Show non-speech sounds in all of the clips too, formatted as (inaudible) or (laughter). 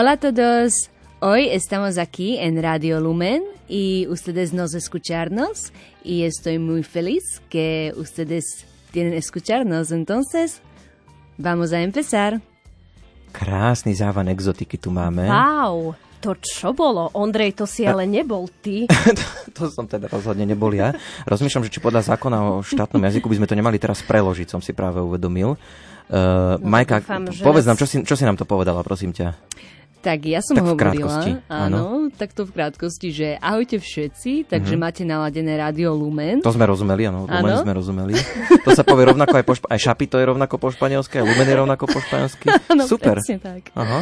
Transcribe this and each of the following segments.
Hola a todos. Hoy estamos aquí en Radio Lumen y ustedes nos escucharnos y estoy muy feliz que ustedes tienen escucharnos. Entonces, vamos a empezar. Krásny závan exotiky tu máme. Wow, to čo bolo? Ondrej, to si ale nebol ty. (laughs) to som teda rozhodne nebol ja. Rozmýšľam, že či podľa zákona o štátnom jazyku by sme to nemali teraz preložiť, som si práve uvedomil. Uh, no, Majka, dúfam, povedz nás... nám, čo si, čo si nám to povedala, prosím ťa. Tak ja som tak hovorila, áno, tak to v krátkosti, že ahojte všetci, takže mm-hmm. máte naladené rádio Lumen. To sme rozumeli, áno, Lumen ano? sme rozumeli. To sa povie rovnako aj po špa- aj Šapito je rovnako po španielsky, aj Lumen je rovnako po španielsky. (laughs) Áno, Super. tak. Aha.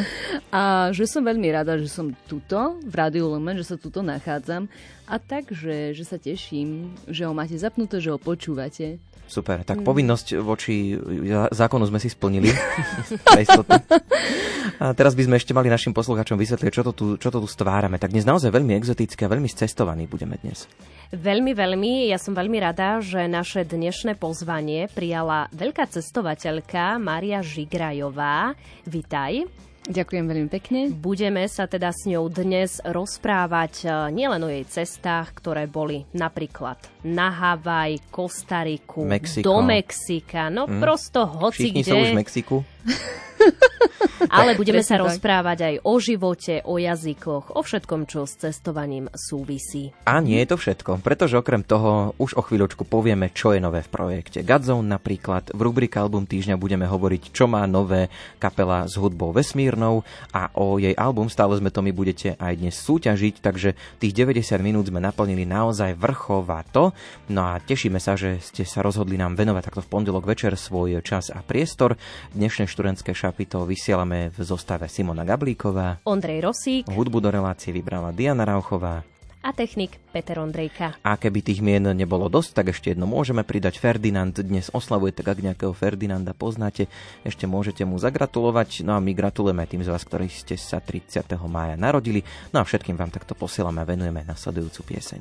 A že som veľmi rada, že som tuto v rádiu Lumen, že sa tuto nachádzam a takže, že sa teším, že ho máte zapnuté, že ho počúvate. Super, tak mm. povinnosť voči zákonu sme si splnili. (laughs) a teraz by sme ešte mali našim poslucháčom vysvetliť, čo to, tu, čo to tu stvárame. Tak dnes naozaj veľmi exotické a veľmi cestovaní budeme dnes. Veľmi, veľmi. Ja som veľmi rada, že naše dnešné pozvanie prijala veľká cestovateľka Maria Žigrajová. Vitaj. Ďakujem veľmi pekne. Budeme sa teda s ňou dnes rozprávať e, nielen o jej cestách, ktoré boli napríklad na Havaj, Kostariku, Mexiko. do Mexika, no mm. prosto hoci Všichni kde. sú už v Mexiku. (laughs) Ale budeme sa rozprávať aj o živote, o jazykoch, o všetkom, čo s cestovaním súvisí. A nie je to všetko, pretože okrem toho už o chvíľočku povieme, čo je nové v projekte. Godzone napríklad, v rubrike Album týždňa budeme hovoriť, čo má nové kapela s hudbou vesmírnou a o jej album stále sme to my budete aj dnes súťažiť, takže tých 90 minút sme naplnili naozaj vrchovato. No a tešíme sa, že ste sa rozhodli nám venovať takto v pondelok večer svoj čas a priestor. Dnešné študentské šapito vysielame v zostave Simona Gablíková, Ondrej Rosík, hudbu do relácie vybrala Diana Rauchová a technik Peter Ondrejka. A keby tých mien nebolo dosť, tak ešte jedno môžeme pridať. Ferdinand dnes oslavuje, tak ak nejakého Ferdinanda poznáte, ešte môžete mu zagratulovať. No a my gratulujeme tým z vás, ktorí ste sa 30. mája narodili. No a všetkým vám takto posielame a venujeme nasledujúcu pieseň.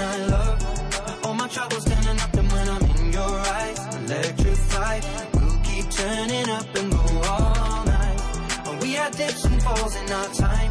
not time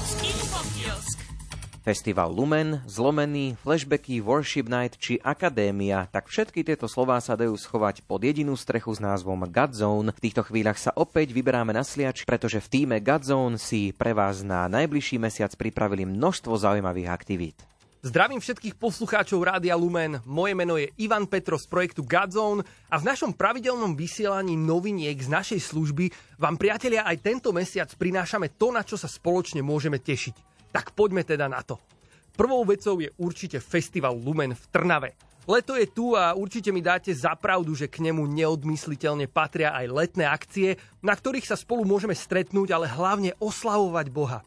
Infokiosk. Infokiosk. Festival Lumen, Zlomený, Flashbacky, Worship Night či Akadémia, tak všetky tieto slová sa dajú schovať pod jedinú strechu s názvom Godzone. V týchto chvíľach sa opäť vyberáme na sliač, pretože v týme Godzone si pre vás na najbližší mesiac pripravili množstvo zaujímavých aktivít. Zdravím všetkých poslucháčov Rádia Lumen. Moje meno je Ivan Petro z projektu Godzone a v našom pravidelnom vysielaní noviniek z našej služby vám priatelia aj tento mesiac prinášame to, na čo sa spoločne môžeme tešiť. Tak poďme teda na to. Prvou vecou je určite Festival Lumen v Trnave. Leto je tu a určite mi dáte za pravdu, že k nemu neodmysliteľne patria aj letné akcie, na ktorých sa spolu môžeme stretnúť, ale hlavne oslavovať Boha.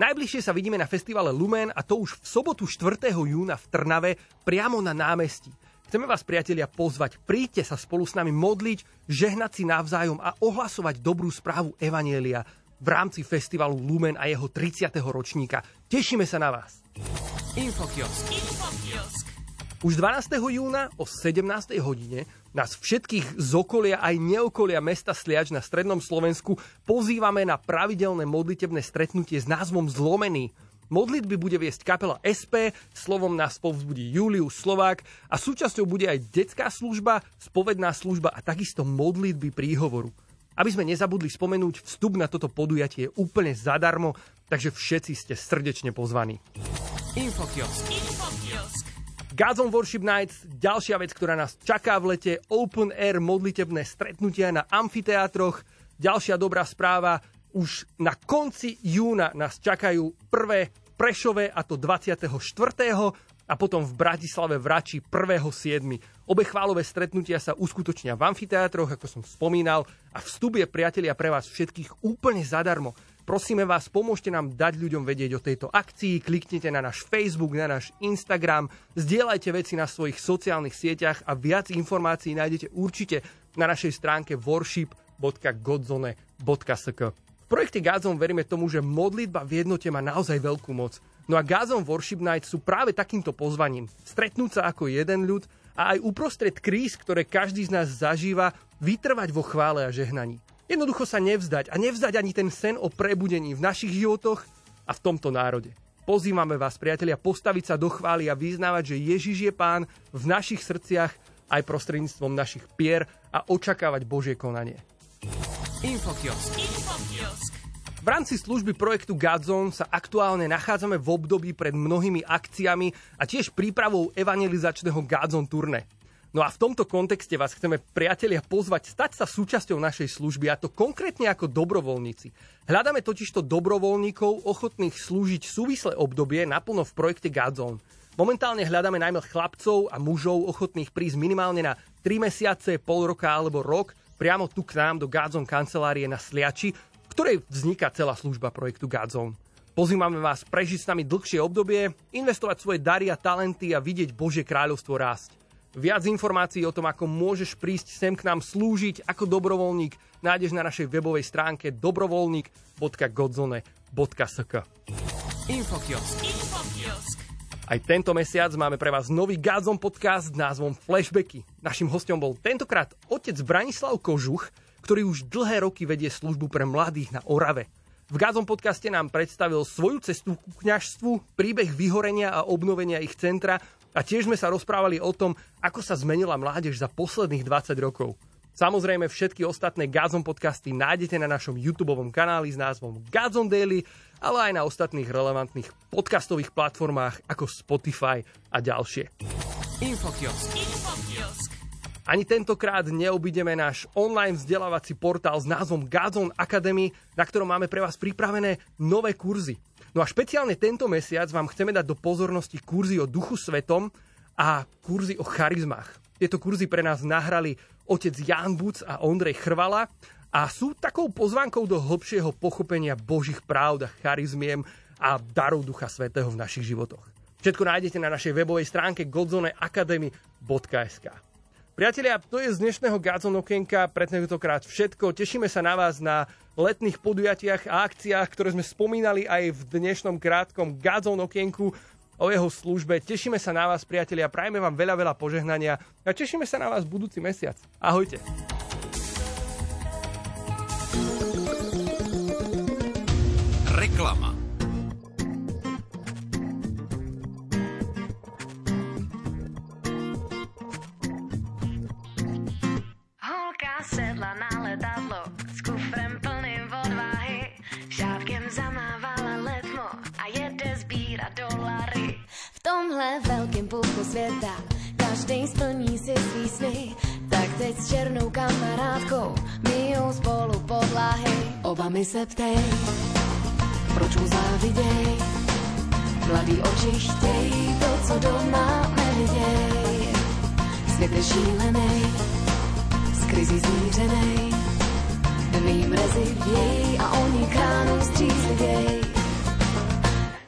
Najbližšie sa vidíme na festivale Lumen a to už v sobotu 4. júna v Trnave priamo na námestí. Chceme vás, priatelia, pozvať. Príďte sa spolu s nami modliť, žehnať si navzájom a ohlasovať dobrú správu Evanielia v rámci festivalu Lumen a jeho 30. ročníka. Tešíme sa na vás. Infokiosk. Infokiosk. Už 12. júna o 17. hodine nás všetkých z okolia aj neokolia mesta Sliač na strednom Slovensku pozývame na pravidelné modlitebné stretnutie s názvom Zlomený. Modlitby bude viesť kapela SP, slovom nás povzbudí Julius Slovák a súčasťou bude aj detská služba, spovedná služba a takisto modlitby príhovoru. Aby sme nezabudli spomenúť, vstup na toto podujatie je úplne zadarmo, takže všetci ste srdečne pozvaní. Infokiosk. Infokiosk. Gods on Worship Nights, ďalšia vec, ktorá nás čaká v lete, open air modlitebné stretnutia na amfiteátroch. Ďalšia dobrá správa, už na konci júna nás čakajú prvé Prešové a to 24. a potom v Bratislave v Rači 1.7. Obe chválové stretnutia sa uskutočnia v amfiteátroch, ako som spomínal, a vstup je priatelia pre vás všetkých úplne zadarmo. Prosíme vás, pomôžte nám dať ľuďom vedieť o tejto akcii, kliknite na náš Facebook, na náš Instagram, zdieľajte veci na svojich sociálnych sieťach a viac informácií nájdete určite na našej stránke worship.godzone.sk. V projekte Godzone veríme tomu, že modlitba v jednote má naozaj veľkú moc. No a Godzone Worship Night sú práve takýmto pozvaním. Stretnúť sa ako jeden ľud a aj uprostred kríz, ktoré každý z nás zažíva, vytrvať vo chvále a žehnaní. Jednoducho sa nevzdať a nevzdať ani ten sen o prebudení v našich životoch a v tomto národe. Pozývame vás, priatelia, postaviť sa do chvály a vyznávať, že Ježiš je Pán v našich srdciach aj prostredníctvom našich pier a očakávať Božie konanie. Infokiosk. Infokiosk. V rámci služby projektu Godzone sa aktuálne nachádzame v období pred mnohými akciami a tiež prípravou evangelizačného Godzone turné. No a v tomto kontexte vás chceme, priatelia, pozvať stať sa súčasťou našej služby, a to konkrétne ako dobrovoľníci. Hľadáme totižto dobrovoľníkov ochotných slúžiť súvislé obdobie naplno v projekte Godzone. Momentálne hľadáme najmä chlapcov a mužov ochotných prísť minimálne na 3 mesiace, pol roka alebo rok priamo tu k nám do Godzone kancelárie na Sliači, ktorej vzniká celá služba projektu Godzone. Pozývame vás prežiť s nami dlhšie obdobie, investovať svoje dary a talenty a vidieť Božie kráľovstvo rásť. Viac informácií o tom, ako môžeš prísť sem k nám slúžiť ako dobrovoľník, nájdeš na našej webovej stránke dobrovoľník.godzone.sk Infokiosk. Infokiosk. Aj tento mesiac máme pre vás nový Godzone podcast s názvom Flashbacky. Našim hostom bol tentokrát otec Branislav Kožuch, ktorý už dlhé roky vedie službu pre mladých na Orave. V Gazom podcaste nám predstavil svoju cestu ku kňažstvu, príbeh vyhorenia a obnovenia ich centra a tiež sme sa rozprávali o tom, ako sa zmenila mládež za posledných 20 rokov. Samozrejme všetky ostatné Gazon podcasty nájdete na našom YouTube kanáli s názvom Gazon Daily, ale aj na ostatných relevantných podcastových platformách ako Spotify a ďalšie. Infokiosk. Infokiosk. Ani tentokrát neobideme náš online vzdelávací portál s názvom Gazon Academy, na ktorom máme pre vás pripravené nové kurzy. No a špeciálne tento mesiac vám chceme dať do pozornosti kurzy o duchu svetom a kurzy o charizmách. Tieto kurzy pre nás nahrali otec Jan Buc a Ondrej Chrvala a sú takou pozvánkou do hlbšieho pochopenia Božích práv a charizmiem a darov Ducha Svetého v našich životoch. Všetko nájdete na našej webovej stránke godzoneacademy.sk Priatelia, to je z dnešného Gazon okienka pre tentokrát všetko. Tešíme sa na vás na letných podujatiach a akciách, ktoré sme spomínali aj v dnešnom krátkom Gazon okienku o jeho službe. Tešíme sa na vás, priatelia, prajme vám veľa, veľa požehnania a tešíme sa na vás budúci mesiac. Ahojte. sedla na letadlo S kufrem plným odvahy. Šátkem zamávala letmo A jede sbíra dolary. V tomhle velkém půlku světa Každý splní si svý sny. Tak teď s černou kamarádkou Mijou spolu podlahy. Oba mi se ptej Proč mu záviděj? Mladý oči chtěj To, co doma neviděj. Svět je šílenej z krizí zmířenej, dny mrezi věj a oni kránou střízlivěj.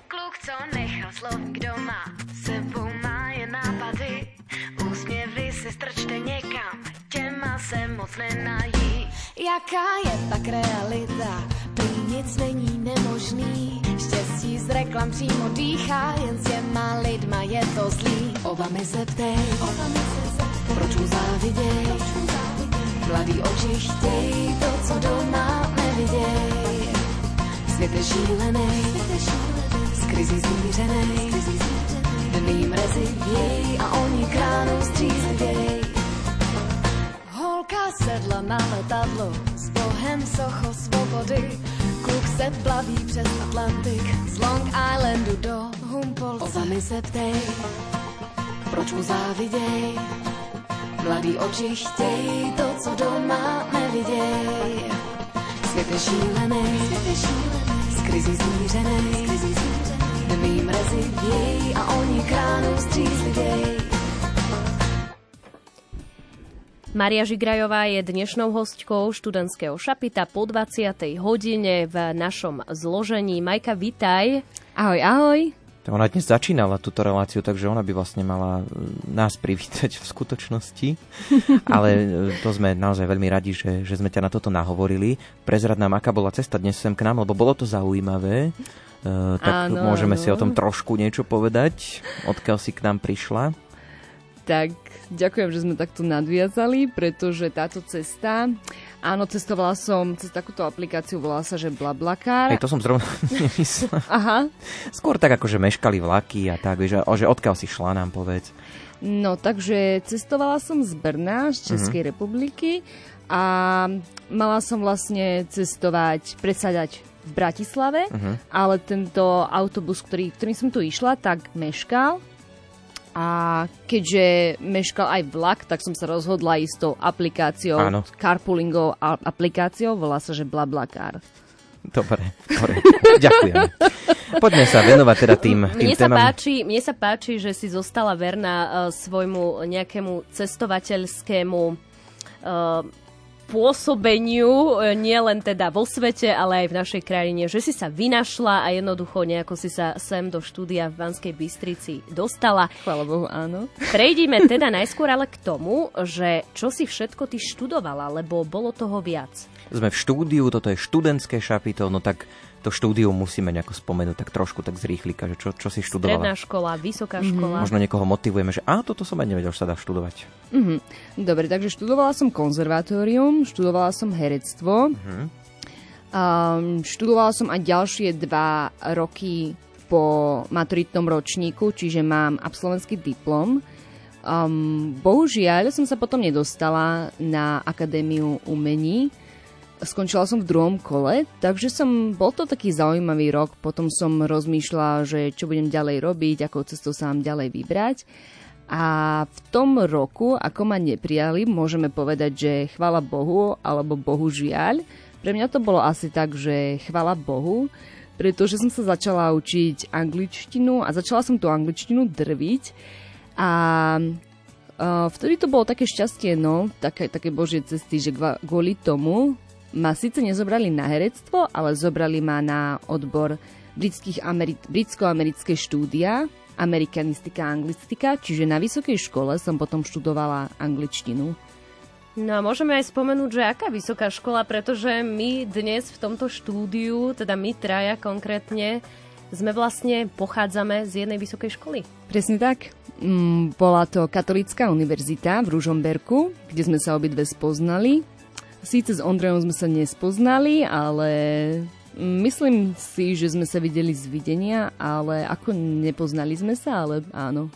Kluk, co nechal slovník doma, sebou má je nápady, úsměvy si strčte někam, těma se moc nenají. Jaká je pak realita, prý nic není nemožný, štěstí z reklam přímo dýchá, jen s těma lidma je to zlý. Oba mi se ptej, proč mu záviděj, mladý oči chtějí to, co doma neviděj. Svět je šílený, z krizí zmířenej, dny mrezi věj a oni kránou střízlivěj. Holka sedla na letadlo s bohem socho svobody. Kluk se plaví přes Atlantik z Long Islandu do. Oba mi se ptej, proč mu záviděj? Mladý oči chtějí to, co doma neviděj. Svět je šílený, z krizí zmířenej, dny mrezi věj a oni kránou střízlivěj. Maria Žigrajová je dnešnou hostkou študentského šapita po 20. hodine v našom zložení. Majka, vitaj. Ahoj, ahoj. Ona dnes začínala túto reláciu, takže ona by vlastne mala e, nás privítať v skutočnosti. (laughs) Ale e, to sme naozaj veľmi radi, že, že sme ťa na toto nahovorili. Prezrad nám, aká bola cesta dnes sem k nám, lebo bolo to zaujímavé. Uh, tak Áno, môžeme áno. si o tom trošku niečo povedať, odkiaľ si k nám prišla. Tak ďakujem, že sme takto nadviazali, pretože táto cesta, áno, cestovala som cez takúto aplikáciu, volá sa, že Blablakar. Hej, to som zrovna (laughs) nemyslel. Aha, Skôr tak, ako že meškali vlaky a tak, vieš, že odkiaľ si šla nám povedz. no takže cestovala som z Brna, z Českej republiky a mala som vlastne cestovať, predsadať v Bratislave, ale tento autobus, ktorý, ktorým som tu išla, tak meškal. A keďže meškal aj vlak, tak som sa rozhodla ísť tou aplikáciou, Áno. carpoolingovou a- aplikáciou, volá sa, že Blablakar. Dobre, dobre. Ďakujem. Poďme sa venovať teda tým, tým Mne sa, témam. páči, mne sa páči, že si zostala verná uh, svojmu nejakému cestovateľskému uh, pôsobeniu, e, nie len teda vo svete, ale aj v našej krajine, že si sa vynašla a jednoducho nejako si sa sem do štúdia v Banskej Bystrici dostala. Chvála Bohu, áno. Prejdime teda najskôr ale k tomu, že čo si všetko ty študovala, lebo bolo toho viac. Sme v štúdiu, toto je študentské šapito, no tak to štúdium musíme nejako spomenúť tak trošku tak z rýchlika, že čo, čo si Stredná študovala. škola, vysoká škola. Možno niekoho motivujeme, že a toto som aj nevedel, že sa dá študovať. Dobre, takže študovala som konzervatórium, študovala som herectvo, um, študovala som aj ďalšie dva roky po maturitnom ročníku, čiže mám absolventský diplom. Um, bohužiaľ som sa potom nedostala na Akadémiu umení. Skončila som v druhom kole, takže som, bol to taký zaujímavý rok. Potom som rozmýšľala, že čo budem ďalej robiť, akou cestou sa mám ďalej vybrať. A v tom roku, ako ma neprijali, môžeme povedať, že chvala Bohu, alebo Bohužiaľ. Pre mňa to bolo asi tak, že chvala Bohu, pretože som sa začala učiť angličtinu a začala som tú angličtinu drviť. A vtedy to bolo také šťastie, no, také, také božie cesty, že kvôli tomu ma síce nezobrali na herectvo, ale zobrali ma na odbor Ameri- britsko-americké štúdia, amerikanistika a anglistika, čiže na vysokej škole som potom študovala angličtinu. No a môžeme aj spomenúť, že aká vysoká škola, pretože my dnes v tomto štúdiu, teda my traja konkrétne, sme vlastne, pochádzame z jednej vysokej školy. Presne tak. Mm, bola to Katolická univerzita v Ružomberku, kde sme sa obidve spoznali. Síce s Ondrejom sme sa nespoznali, ale myslím si, že sme sa videli z videnia, ale ako nepoznali sme sa, ale áno,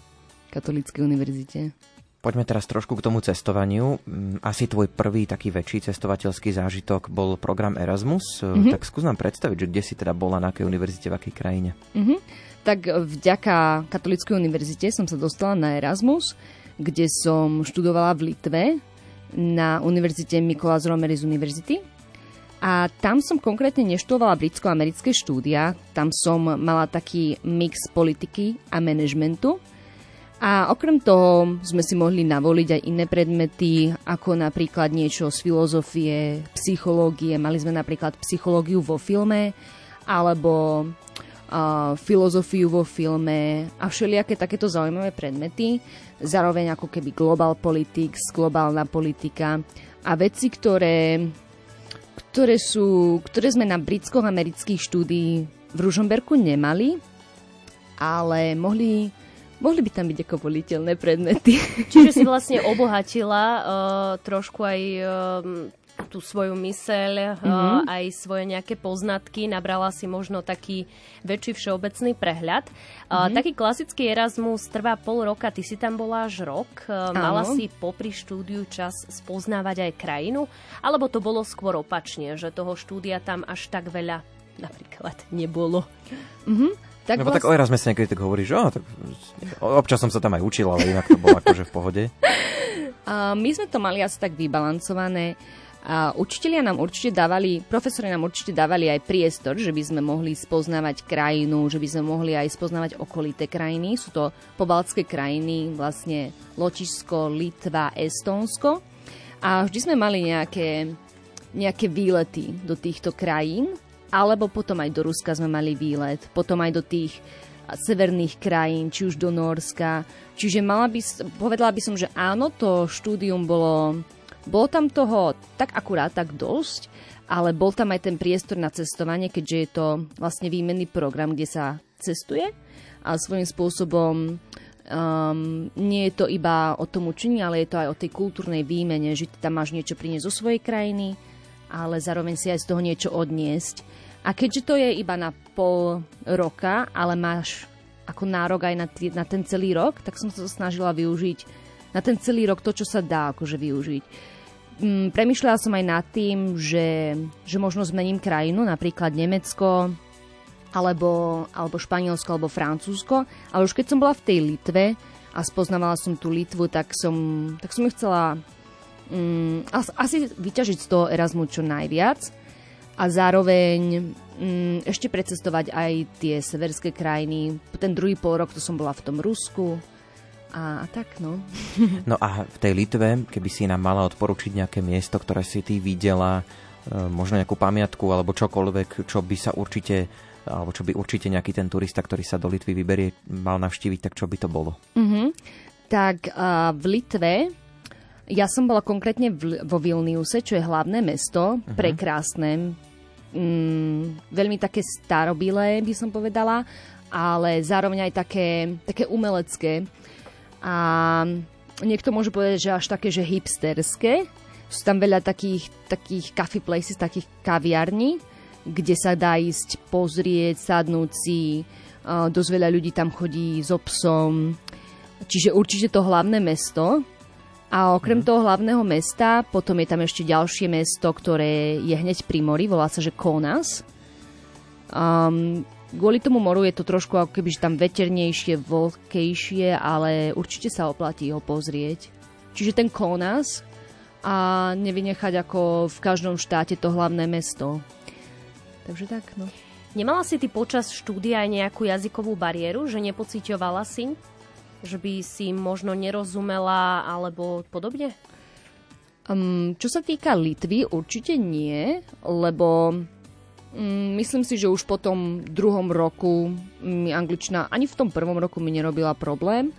Katolíckej univerzite. Poďme teraz trošku k tomu cestovaniu. Mm, Asi tvoj prvý taký väčší cestovateľský zážitok bol program Erasmus. Mm-hmm. Tak skús nám predstaviť, že kde si teda bola, na akej univerzite, v akej krajine. Mhm. Tak vďaka Katolíckej univerzite som sa dostala na Erasmus, kde som študovala v Litve na univerzite Mikolas Romeri z univerzity. A tam som konkrétne neštudovala britsko-americké štúdia, tam som mala taký mix politiky a manažmentu. A okrem toho sme si mohli navoliť aj iné predmety, ako napríklad niečo z filozofie, psychológie. Mali sme napríklad psychológiu vo filme, alebo uh, filozofiu vo filme a všelijaké takéto zaujímavé predmety. Zároveň ako keby global politics, globálna politika a veci, ktoré, ktoré, sú, ktoré sme na britsko-amerických štúdii v Ružomberku nemali, ale mohli, mohli by tam byť ako voliteľné predmety. Čiže si vlastne obohatila uh, trošku aj uh, tú svoju myseľ, Mhm. aj svoje nejaké poznatky, nabrala si možno taký väčší všeobecný prehľad. Mhm. Taký klasický Erasmus trvá pol roka, ty si tam bola až rok. Mala Áno. si popri štúdiu čas spoznávať aj krajinu? Alebo to bolo skôr opačne, že toho štúdia tam až tak veľa napríklad nebolo? Tak Lebo tak o Erasme si niekedy tak hovoríš, že oh, tak občas som sa tam aj učil, ale inak to bolo akože v pohode. (laughs) My sme to mali asi tak vybalancované. A učitelia nám určite dávali, profesori nám určite dávali aj priestor, že by sme mohli spoznávať krajinu, že by sme mohli aj spoznávať okolité krajiny. Sú to pobaltské krajiny, vlastne Ločisko, Litva, Estónsko. A vždy sme mali nejaké, nejaké výlety do týchto krajín, alebo potom aj do Ruska sme mali výlet, potom aj do tých severných krajín, či už do Norska. Čiže mala by, povedala by som, že áno, to štúdium bolo, bolo tam toho tak akurát, tak dosť, ale bol tam aj ten priestor na cestovanie, keďže je to vlastne výmenný program, kde sa cestuje a svojím spôsobom um, nie je to iba o tom učení, ale je to aj o tej kultúrnej výmene, že ty tam máš niečo priniesť zo svojej krajiny, ale zároveň si aj z toho niečo odniesť. A keďže to je iba na pol roka, ale máš ako nárok aj na, tý, na ten celý rok, tak som sa to snažila využiť na ten celý rok to, čo sa dá akože využiť. Mm, premyšľala som aj nad tým, že, že možno zmením krajinu, napríklad Nemecko, alebo, alebo Španielsko, alebo Francúzsko. Ale už keď som bola v tej Litve a spoznávala som tú Litvu, tak som, tak som ju chcela mm, as- asi vyťažiť z toho Erasmu čo najviac a zároveň mm, ešte precestovať aj tie severské krajiny. Ten druhý pol rok to som bola v tom Rusku a, a tak no. (laughs) No a v tej Litve, keby si nám mala odporučiť nejaké miesto, ktoré si ty videla, e, možno nejakú pamiatku alebo čokoľvek, čo by sa určite alebo čo by určite nejaký ten turista, ktorý sa do Litvy vyberie, mal navštíviť, tak čo by to bolo? Tak a v Litve ja som bola konkrétne v, vo Vilniuse, čo je hlavné mesto, uh-huh. prekrásne, mm, veľmi také starobilé, by som povedala, ale zároveň aj také, také umelecké. A niekto môže povedať, že až také, že hipsterské. Sú tam veľa takých, takých coffee places, takých kaviarní, kde sa dá ísť pozrieť, sadnúť si. Dosť veľa ľudí tam chodí so psom. Čiže určite to hlavné mesto. A okrem toho hlavného mesta, potom je tam ešte ďalšie mesto, ktoré je hneď pri mori, volá sa, že Konas. Um, kvôli tomu moru je to trošku ako keby tam veternejšie, vlhkejšie, ale určite sa oplatí ho pozrieť. Čiže ten Konas a nevynechať ako v každom štáte to hlavné mesto. Takže tak, no. Nemala si ty počas štúdia aj nejakú jazykovú bariéru, že nepocíťovala si, že by si možno nerozumela alebo podobne? Um, čo sa týka Litvy, určite nie, lebo myslím si, že už po tom druhom roku mi angličtina ani v tom prvom roku mi nerobila problém,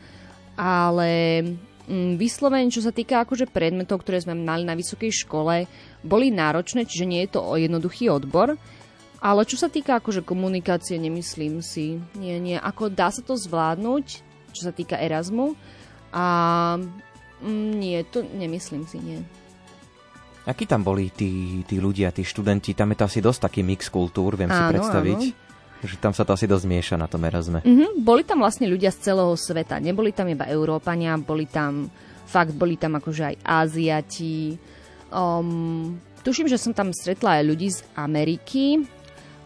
ale um, vyslovene, čo sa týka akože predmetov, ktoré sme mali na vysokej škole, boli náročné, čiže nie je to jednoduchý odbor, ale čo sa týka akože komunikácie, nemyslím si. Nie, nie. Ako dá sa to zvládnuť, čo sa týka Erasmu. A mm, nie, to nemyslím si, nie. Akí tam boli tí, tí ľudia, tí študenti? Tam je to asi dosť taký mix kultúr, viem si Áno, predstaviť. Že tam sa to asi dosť mieša na tom Erasme. Mhm, boli tam vlastne ľudia z celého sveta. Neboli tam iba Európania, boli tam fakt boli tam akože aj Áziati. Um, tuším, že som tam stretla aj ľudí z Ameriky.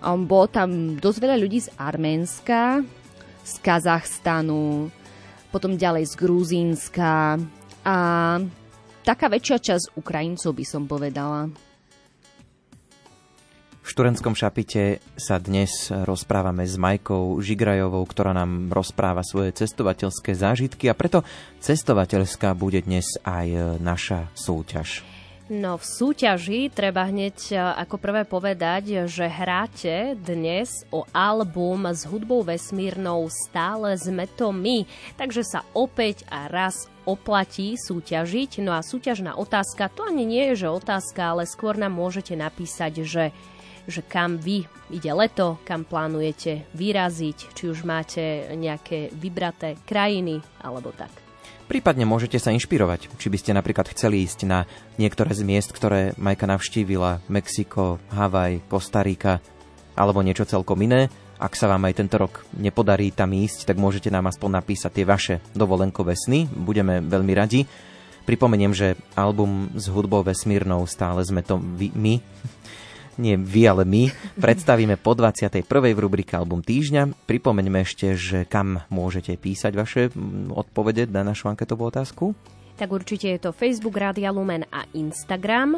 Um, bolo tam dosť veľa ľudí z Arménska, z Kazachstanu, potom ďalej z Gruzínska a taká väčšia časť Ukrajincov by som povedala. V Šturenskom šapite sa dnes rozprávame s Majkou Žigrajovou, ktorá nám rozpráva svoje cestovateľské zážitky a preto cestovateľská bude dnes aj naša súťaž. No v súťaži treba hneď e, ako prvé povedať, že hráte dnes o album s hudbou vesmírnou Stále sme to my. Takže sa opäť a raz oplatí súťažiť. No a súťažná otázka, to ani nie je, že otázka, ale skôr nám môžete napísať, že že kam vy ide leto, kam plánujete vyraziť, či už máte nejaké vybraté krajiny alebo tak. Prípadne môžete sa inšpirovať, či by ste napríklad chceli ísť na niektoré z miest, ktoré Majka navštívila, Mexiko, Havaj, Kostarika alebo niečo celkom iné. Ak sa vám aj tento rok nepodarí tam ísť, tak môžete nám aspoň napísať tie vaše dovolenkové sny. Budeme veľmi radi. Pripomeniem, že album s hudbou vesmírnou stále sme to vy, my, nie vy, ale my, predstavíme po 21. v rubrike Album týždňa. Pripomeňme ešte, že kam môžete písať vaše mm, odpovede na našu anketovú otázku. Tak určite je to Facebook Rádia Lumen a Instagram.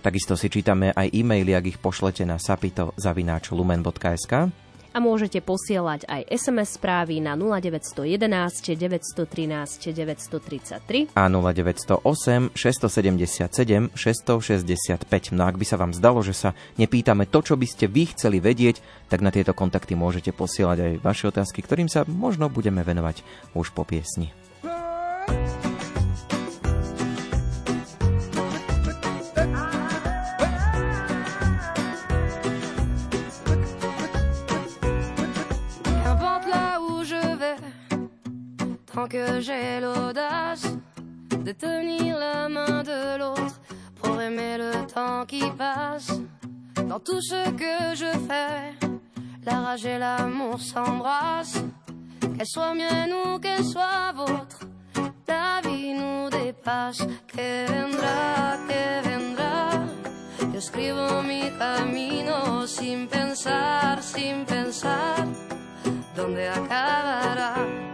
Takisto si čítame aj e-maily, ak ich pošlete na sapito.lumen.sk a môžete posielať aj SMS správy na 0911 913 933 a 0908 677 665. No ak by sa vám zdalo, že sa nepýtame to, čo by ste vy chceli vedieť, tak na tieto kontakty môžete posielať aj vaše otázky, ktorým sa možno budeme venovať už po piesni. que de tenir la main de l'autre pour aimer le temps qui passe. Dans tout ce que je fais, la rage et l'amour s'embrassent. Qu'elle soit mienne ou qu'elle soit vôtre, la vie nous dépasse. Que vendrá, que vendrá. Yo escribo mi camino sin pensar, sin pensar dónde acabará?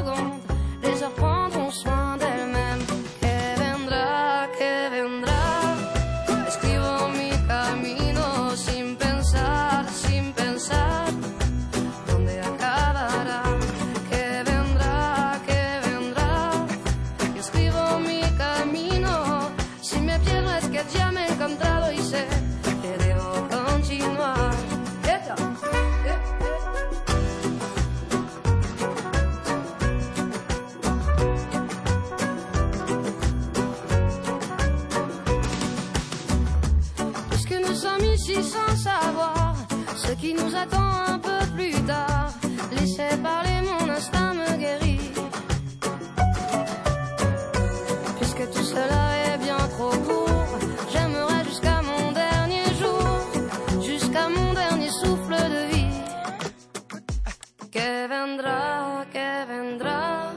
Vendra, vendra,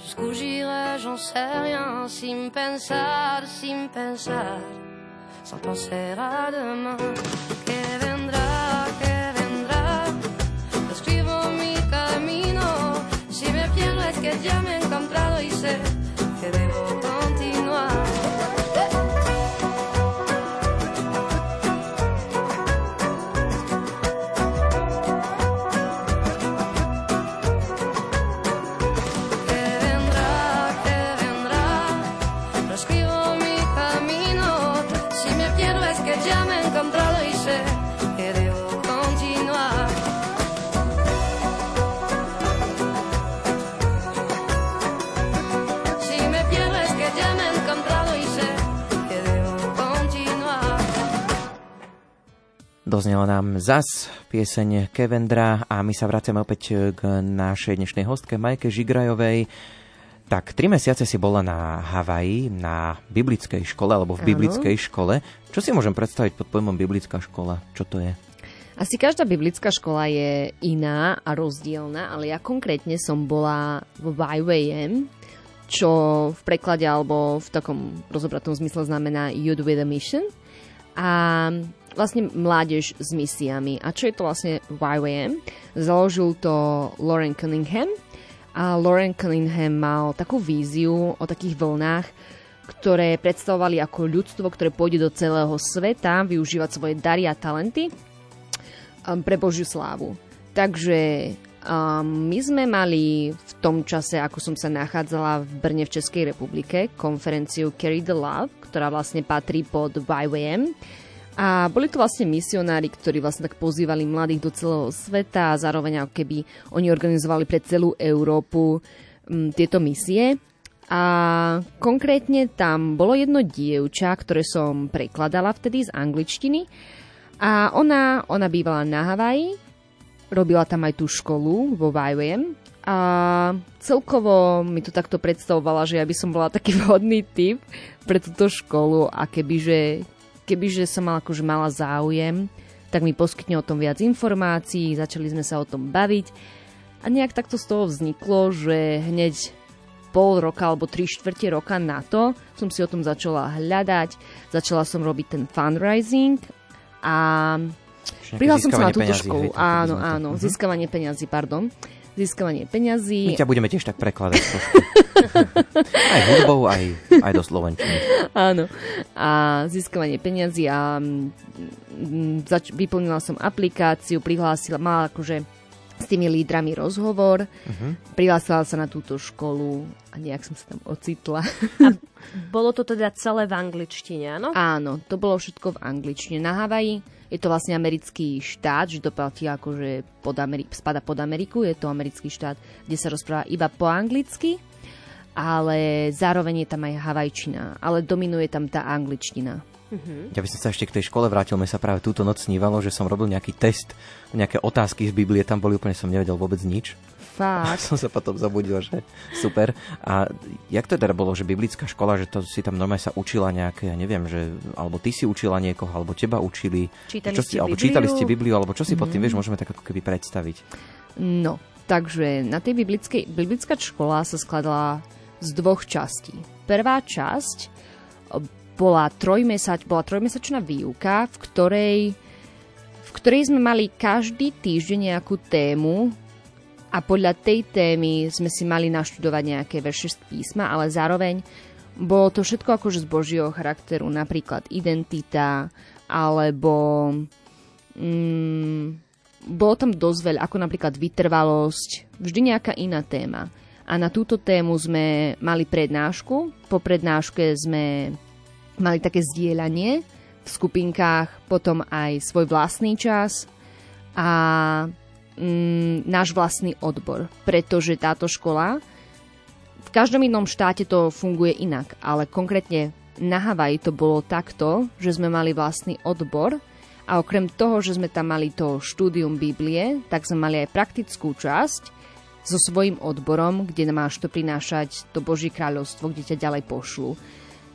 jusqu'où j'en sais rien, sin pensar, sin pensar sans penser à demain. Que vendrá, que vendrá. Escribo mi camino. Si me pierdo es que ya me he encontrado y sé que debo continuar. Doznelo nám zas pieseň Kevendra a my sa vraciame opäť k našej dnešnej hostke Majke Žigrajovej. Tak, tri mesiace si bola na Havaji, na biblickej škole, alebo v biblickej škole. Čo si môžem predstaviť pod pojmom biblická škola? Čo to je? Asi každá biblická škola je iná a rozdielna, ale ja konkrétne som bola v YWAM, čo v preklade alebo v takom rozobratom zmysle znamená Youth with a Mission. A vlastne mládež s misiami. A čo je to vlastne YWAM? Založil to Lauren Cunningham a Lauren Cunningham mal takú víziu o takých vlnách, ktoré predstavovali ako ľudstvo, ktoré pôjde do celého sveta využívať svoje dary a talenty um, pre Božiu slávu. Takže um, my sme mali v tom čase, ako som sa nachádzala v Brne v Českej republike, konferenciu Carry the Love, ktorá vlastne patrí pod YWAM a boli to vlastne misionári, ktorí vlastne tak pozývali mladých do celého sveta a zároveň ako keby oni organizovali pre celú Európu m, mm, tieto misie. A konkrétne tam bolo jedno dievča, ktoré som prekladala vtedy z angličtiny. A ona, ona bývala na Havaji, robila tam aj tú školu vo YWAM a celkovo mi to takto predstavovala, že ja by som bola taký (laughs) vhodný typ pre túto školu a kebyže kebyže som mal akože mala záujem, tak mi poskytne o tom viac informácií, začali sme sa o tom baviť a nejak takto z toho vzniklo, že hneď pol roka alebo tri štvrte roka na to som si o tom začala hľadať, začala som robiť ten fundraising a prihlásila som sa na túto školu. áno, áno, Mhm. získavanie peňazí, pardon. Získavanie peňazí. My ťa budeme tiež tak prekladať (laughs) aj hudbou, aj, aj do slovenčiny. Áno. A získavanie peňazí a mm, zač- vyplnila som aplikáciu, prihlásila, mala akože s tými lídrami rozhovor, uh-huh. prihlásila sa na túto školu a nejak som sa tam ocitla. Bolo to teda celé v angličtine, áno? Áno, to bolo všetko v angličtine. Na Havaji je to vlastne americký štát, že to platí akože pod Ameri- spada pod Ameriku, je to americký štát, kde sa rozpráva iba po anglicky, ale zároveň je tam aj havajčina, ale dominuje tam tá angličtina. Ja by som sa ešte k tej škole vrátil, mi sa práve túto noc snívalo, že som robil nejaký test, nejaké otázky z Biblie, tam boli úplne, som nevedel vôbec nič. A Fakt. (laughs) som sa potom zabudil, že super. A jak to teda bolo, že biblická škola, že to si tam normálne sa učila nejaké, ja neviem, že, alebo ty si učila niekoho, alebo teba učili. Čítali čo ste alebo Bibliu? čítali ste Bibliu, alebo čo si pod tým, vieš, môžeme tak ako keby predstaviť. No, takže na tej biblickej, biblická škola sa skladala z dvoch častí. Prvá časť bola, trojmesač, bola trojmesačná výuka, v ktorej, v ktorej sme mali každý týždeň nejakú tému a podľa tej témy sme si mali naštudovať nejaké verše z písma, ale zároveň bolo to všetko akože z Božieho charakteru, napríklad identita, alebo mm, bolo tam dosť veľa, ako napríklad vytrvalosť, vždy nejaká iná téma. A na túto tému sme mali prednášku, po prednáške sme mali také zdieľanie v skupinkách, potom aj svoj vlastný čas a mm, náš vlastný odbor, pretože táto škola v každom inom štáte to funguje inak, ale konkrétne na Havaji to bolo takto, že sme mali vlastný odbor a okrem toho, že sme tam mali to štúdium Biblie, tak sme mali aj praktickú časť so svojím odborom, kde máš to prinášať do Boží kráľovstvo, kde ťa ďalej pošlu.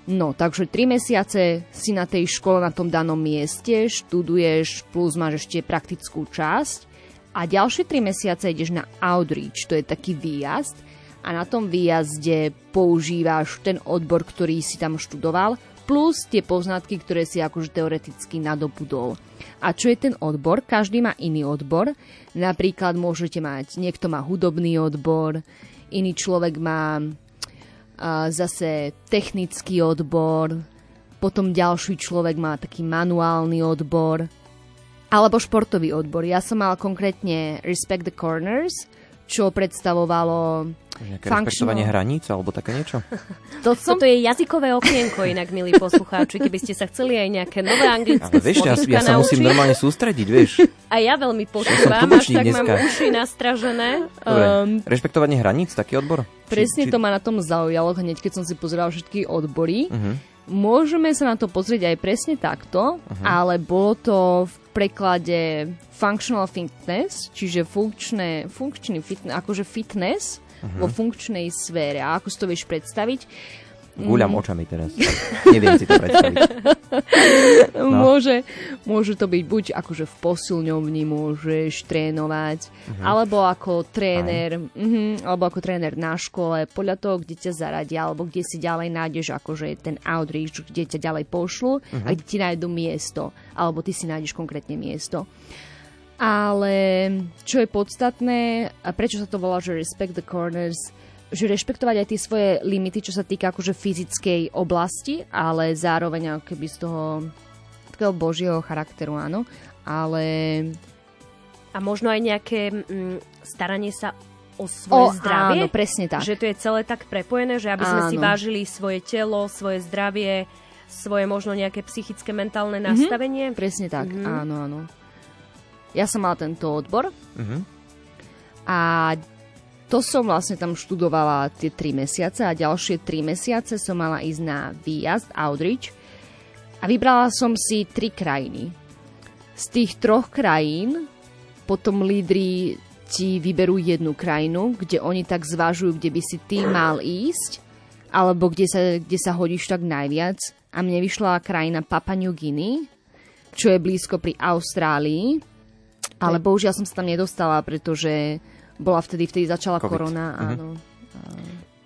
No, takže tri mesiace si na tej škole na tom danom mieste, študuješ, plus máš ešte praktickú časť a ďalšie tri mesiace ideš na outreach, to je taký výjazd a na tom výjazde používaš ten odbor, ktorý si tam študoval, plus tie poznatky, ktoré si akože teoreticky nadobudol. A čo je ten odbor? Každý má iný odbor. Napríklad môžete mať, niekto má hudobný odbor, iný človek má a zase technický odbor, potom ďalší človek má taký manuálny odbor, alebo športový odbor. Ja som mala konkrétne Respect the Corners, čo predstavovalo Nejaké rešpektovanie hraníc, alebo také niečo? (laughs) to som... Toto je jazykové okienko inak, milí poslucháči, keby ste sa chceli aj nejaké nové anglické Ale vieš, ja, ja sa musím normálne sústrediť, vieš. A ja veľmi počúvam, až tak mám dneska. uši nastražené. Dobre, Um, rešpektovanie hraníc, taký odbor? Presne to ma na tom zaujalo, hneď keď som si pozeral všetky odbory. Mhm. Môžeme sa na to pozrieť aj presne takto, uh-huh. ale bolo to v preklade functional fitness, čiže funkčné, funkčný fitness, akože fitness uh-huh. vo funkčnej sfére. A ako si to vieš predstaviť? Gúľam mm. očami teraz. Neviem si to predstaviť. (laughs) No. Môže, môže to byť buď akože v posilňovni môžeš trénovať, uh-huh. alebo ako tréner, uh-huh, alebo ako tréner na škole, podľa toho, kde ťa zaradia, alebo kde si ďalej nájdeš akože ten outreach, kde ťa ďalej pošlu uh-huh. a kde ti nájdu miesto, alebo ty si nájdeš konkrétne miesto. Ale čo je podstatné, a prečo sa to volá, že Respect the Corners, že rešpektovať aj tie svoje limity, čo sa týka akože fyzickej oblasti, ale zároveň ako keby z toho takého božieho charakteru, áno. Ale... A možno aj nejaké mm, staranie sa o svoje o, zdravie? Áno, presne tak. Že to je celé tak prepojené, že aby sme áno. si vážili svoje telo, svoje zdravie, svoje možno nejaké psychické, mentálne mm-hmm. nastavenie? Presne tak, mm-hmm. áno, áno. Ja som mala tento odbor mm-hmm. a to som vlastne tam študovala tie 3 mesiace a ďalšie 3 mesiace som mala ísť na výjazd Outreach a vybrala som si tri krajiny. Z tých troch krajín potom lídry ti vyberú jednu krajinu, kde oni tak zvažujú, kde by si ty mal ísť, alebo kde sa, kde sa hodíš tak najviac. A mne vyšla krajina Papua New Guinea, čo je blízko pri Austrálii, ale bohužiaľ som sa tam nedostala, pretože bola vtedy, vtedy začala COVID. korona, mm-hmm. áno.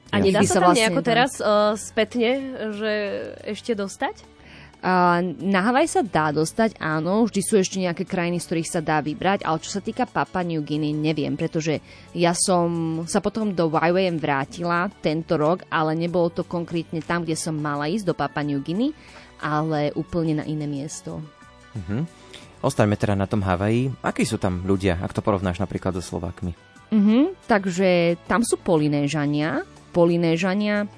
A ja. nedá sa tam vlastne, nejako teraz uh, spätne, že ešte dostať? Uh, na Havaj sa dá dostať, áno, vždy sú ešte nejaké krajiny, z ktorých sa dá vybrať, ale čo sa týka Papa New Guinea, neviem, pretože ja som sa potom do YWM vrátila tento rok, ale nebolo to konkrétne tam, kde som mala ísť, do Papa New Guinea, ale úplne na iné miesto. Uh-huh. Ostaňme teda na tom Havaji. Akí sú tam ľudia, ak to porovnáš napríklad so Slovákmi? Uh-huh, takže tam sú polinéžania. Polinéžania.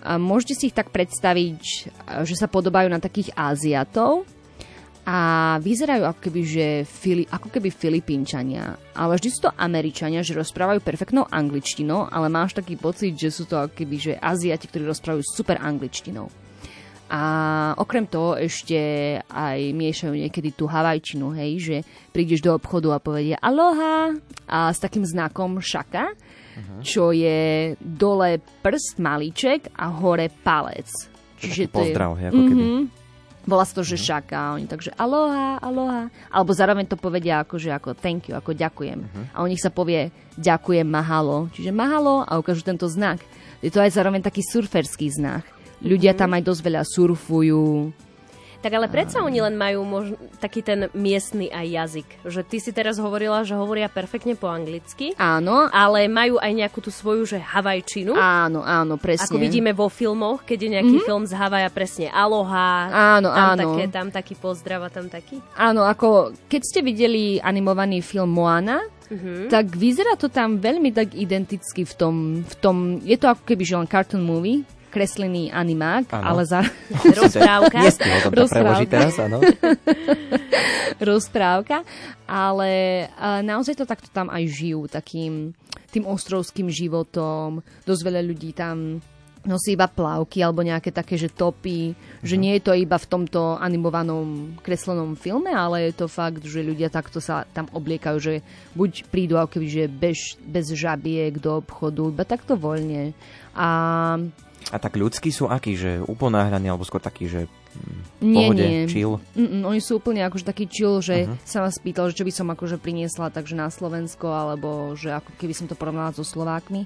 A môžete si ich tak predstaviť, že sa podobajú na takých Áziatov a vyzerajú ako keby, že Fili, ako keby Filipínčania. Ale vždy sú to Američania, že rozprávajú perfektnou angličtinou, ale máš taký pocit, že sú to ako keby, že Aziati, ktorí rozprávajú super angličtinou. A okrem toho ešte aj miešajú niekedy tú havajčinu, hej, že prídeš do obchodu a povedia aloha a s takým znakom šaka, uh-huh. čo je dole prst malíček a hore palec. Čiže to pozdrav, je... ako keby. Mm-hmm. Volá sa to, že uh-huh. šaka. A oni takže aloha, aloha. Alebo zároveň to povedia ako, že ako thank you, ako ďakujem. Uh-huh. A u nich sa povie ďakujem, mahalo. Čiže mahalo a ukážu tento znak. Je to aj zároveň taký surferský znak. Ľudia tam aj dosť veľa surfujú. Tak ale predsa oni len majú možno, taký ten miestny aj jazyk. Že ty si teraz hovorila, že hovoria perfektne po anglicky. Áno. Ale majú aj nejakú tú svoju, že havajčinu. Áno, áno, presne. Ako vidíme vo filmoch, keď je nejaký mm-hmm. film z Havaja, presne aloha. Áno, tam áno. Také, tam taký pozdrav a tam taký. Áno, ako keď ste videli animovaný film Moana, mm-hmm. tak vyzerá to tam veľmi tak identicky v tom, v tom, je to ako keby že len cartoon movie, kreslený animák, ano. ale za... (laughs) (laughs) Rozprávka. Rozprávka. teraz, áno. (laughs) Rozprávka, ale naozaj to takto tam aj žijú, takým tým ostrovským životom. Dosť veľa ľudí tam nosí iba plavky alebo nejaké také, že topy, mm. že mhm. nie je to iba v tomto animovanom kreslenom filme, ale je to fakt, že ľudia takto sa tam obliekajú, že buď prídu ako keby, že bez, bez žabiek do obchodu, iba takto voľne. A a tak ľudskí sú akí, že uponáhľaní, alebo skôr takí, že mm, nie, pohode, nie. chill? Mm-mm, oni sú úplne akože taký chill, že uh-huh. sa ma spýtal, že čo by som akože priniesla takže na Slovensko, alebo že ako keby som to porovnala so Slovákmi.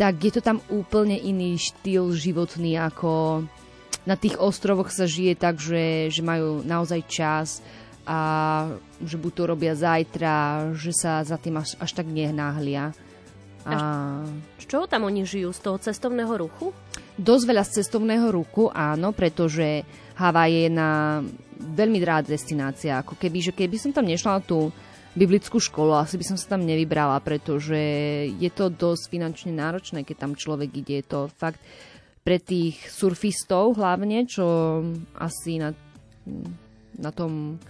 Tak je to tam úplne iný štýl životný, ako na tých ostrovoch sa žije tak, že, že majú naozaj čas a že buď to robia zajtra, že sa za tým až, až tak nehnáhlia. A... Z čoho tam oni žijú? Z toho cestovného ruchu? Dosť veľa z cestovného ruchu, áno, pretože Havaj je na veľmi drahá destinácia. Ako keby, že keby som tam nešla na tú biblickú školu, asi by som sa tam nevybrala, pretože je to dosť finančne náročné, keď tam človek ide. Je to fakt pre tých surfistov hlavne, čo asi na, na tom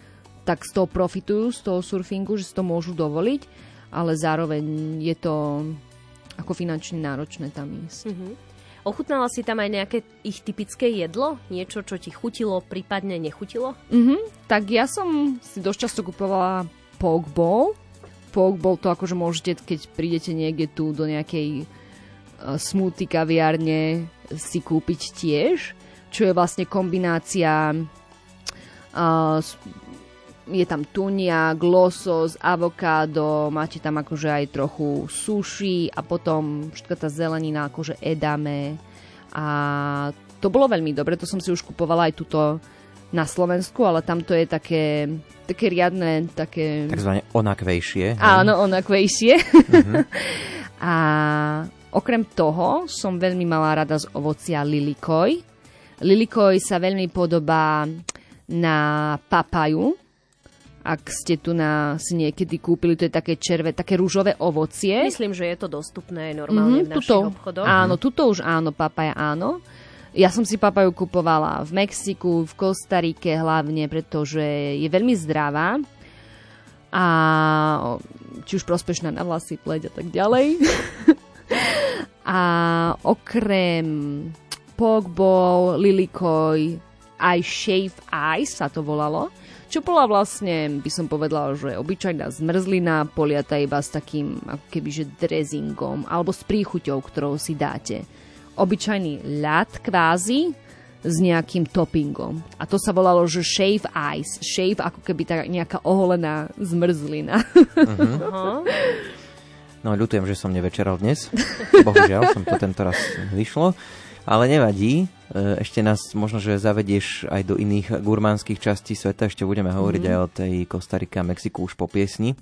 tak z toho profitujú, z toho surfingu, že si to môžu dovoliť, ale zároveň je to ako finančne náročné tam ísť. Mm-hmm. Ochutnala si tam aj nejaké ich typické jedlo? Niečo, čo ti chutilo, prípadne nechutilo? Mhm, tak ja som si dosť často kupovala poke bowl. Poke bowl to akože môžete, keď prídete niekde tu do nejakej uh, smoothie kaviárne si kúpiť tiež, čo je vlastne kombinácia uh, je tam tunia, glosos, avokádo, máte tam akože aj trochu sushi a potom všetka tá zelenina akože edame a to bolo veľmi dobre, to som si už kupovala aj tuto na Slovensku, ale tam to je také, také riadne, také... Takzvané onakvejšie. Áno, onakvejšie. (laughs) a okrem toho som veľmi mala rada z ovocia lilikoj. Lilikoj sa veľmi podobá na papaju. Ak ste tu na, si niekedy kúpili, to je také červe, také rúžové ovocie. Myslím, že je to dostupné normálne Mhm, v našich tuto, obchodoch. Áno, tuto už áno, papaja áno. Ja som si papaju kupovala v Mexiku, v Kostarike hlavne, pretože je veľmi zdravá a či už prospešná na vlasy, pleť a tak ďalej. (laughs) a okrem Pogbow, Lilikoj, aj Shave Ice sa to volalo, čo bola vlastne, by som povedala, že obyčajná zmrzlina poliata iba s takým ako kebyže dressingom alebo s príchuťou, ktorou si dáte. Obyčajný ľad kvázi s nejakým toppingom. A to sa volalo, že shave ice. Shave ako keby tá nejaká oholená zmrzlina. No ľutujem, že som nevečeral dnes. Bohužiaľ, som to tento raz vyšlo. Ale nevadí. E, Ešte nás možno, že zavedieš aj do iných gurmánskych častí sveta. Ešte budeme hovoriť aj o tej Kostarike a Mexiku už po piesni.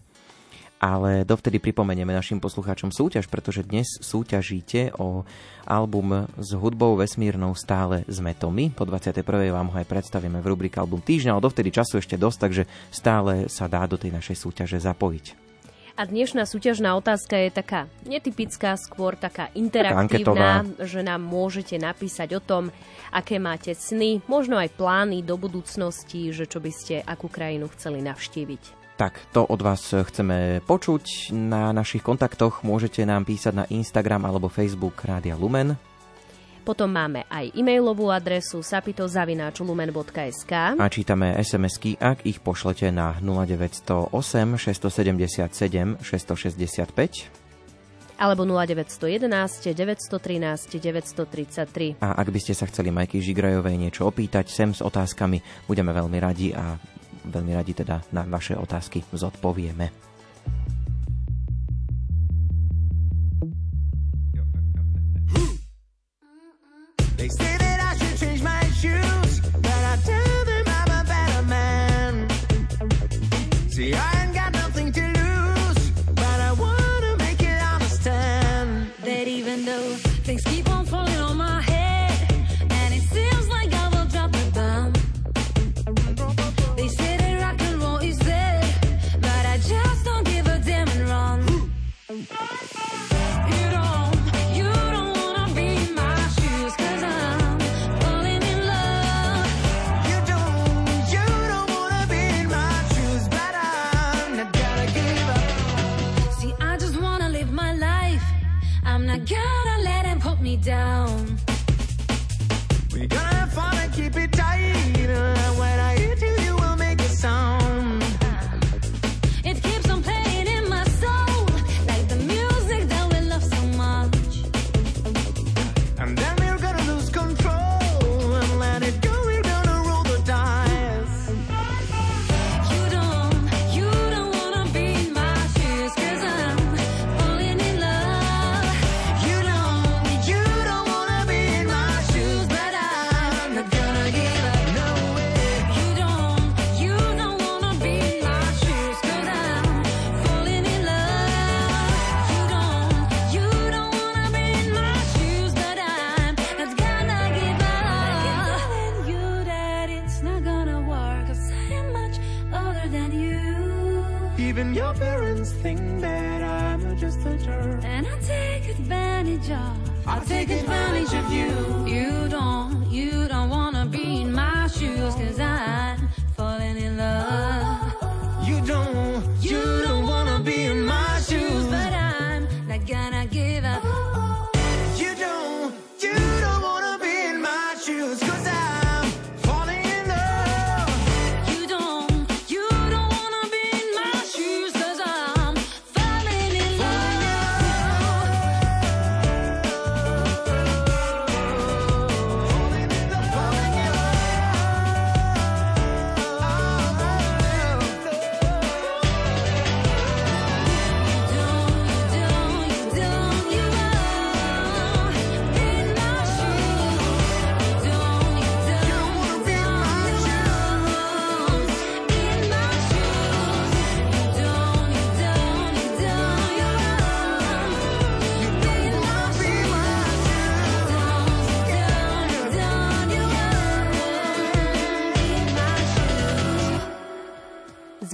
Ale dovtedy pripomenieme našim poslucháčom súťaž, pretože dnes súťažíte o album s hudbou vesmírnou Stále sme to my. Po 21. vám ho aj predstavíme v rubrike Album týždňa, ale dovtedy času ešte dosť, takže stále sa dá do tej našej súťaže zapojiť. A dnešná súťažná otázka je taká netypická, skôr taká interaktívna, že nám môžete napísať o tom, aké máte sny, možno aj plány do budúcnosti, že čo by ste akú krajinu chceli navštíviť. Tak, to od vás chceme počuť. Na našich kontaktoch môžete nám písať na Instagram alebo Facebook Rádia Lumen. Potom máme aj e-mailovú adresu sapitozavináčlumen.sk A čítame SMS-ky, ak ich pošlete na 0908 677 665. alebo 0911 913 933. A ak by ste sa chceli Majky Žigrajovej niečo opýtať sem s otázkami, budeme veľmi radi a veľmi radi teda na vaše otázky zodpovieme. Thanksgiving.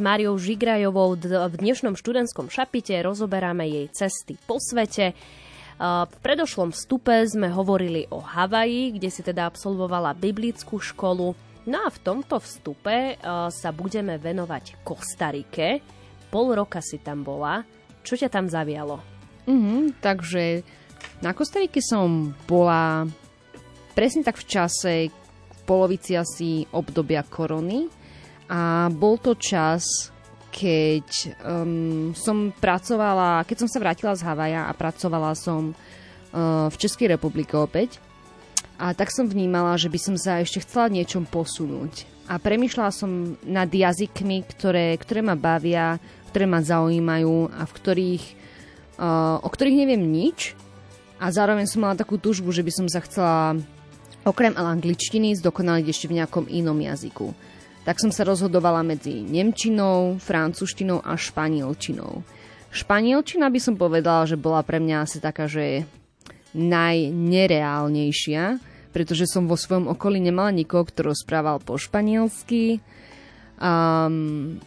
Máriou Žigrajovou v dnešnom študentskom šapite. Rozoberáme jej cesty po svete. V predošlom vstupe sme hovorili o Havaji, kde si teda absolvovala biblickú školu. No a v tomto vstupe sa budeme venovať Kostarike. Pol roka si tam bola. Čo ťa tam zavialo? Mhm, takže na Kostarike som bola presne tak v čase, v polovici asi obdobia korony a bol to čas, keď um, som pracovala, keď som sa vrátila z Havaja a pracovala som uh, v Českej republike opäť. A tak som vnímala, že by som sa ešte chcela niečom posunúť. A premyšľala som nad jazykmi, ktoré, ktoré ma bavia, ktoré ma zaujímajú a v ktorých, uh, o ktorých neviem nič. A zároveň som mala takú túžbu, že by som sa chcela okrem angličtiny zdokonaliť ešte v nejakom inom jazyku. Tak som sa rozhodovala medzi nemčinou, francúzštinou a španielčinou. Španielčina by som povedala, že bola pre mňa asi taká, že najnereálnejšia, pretože som vo svojom okolí nemala nikoho, kto rozprával po španielsky. Um,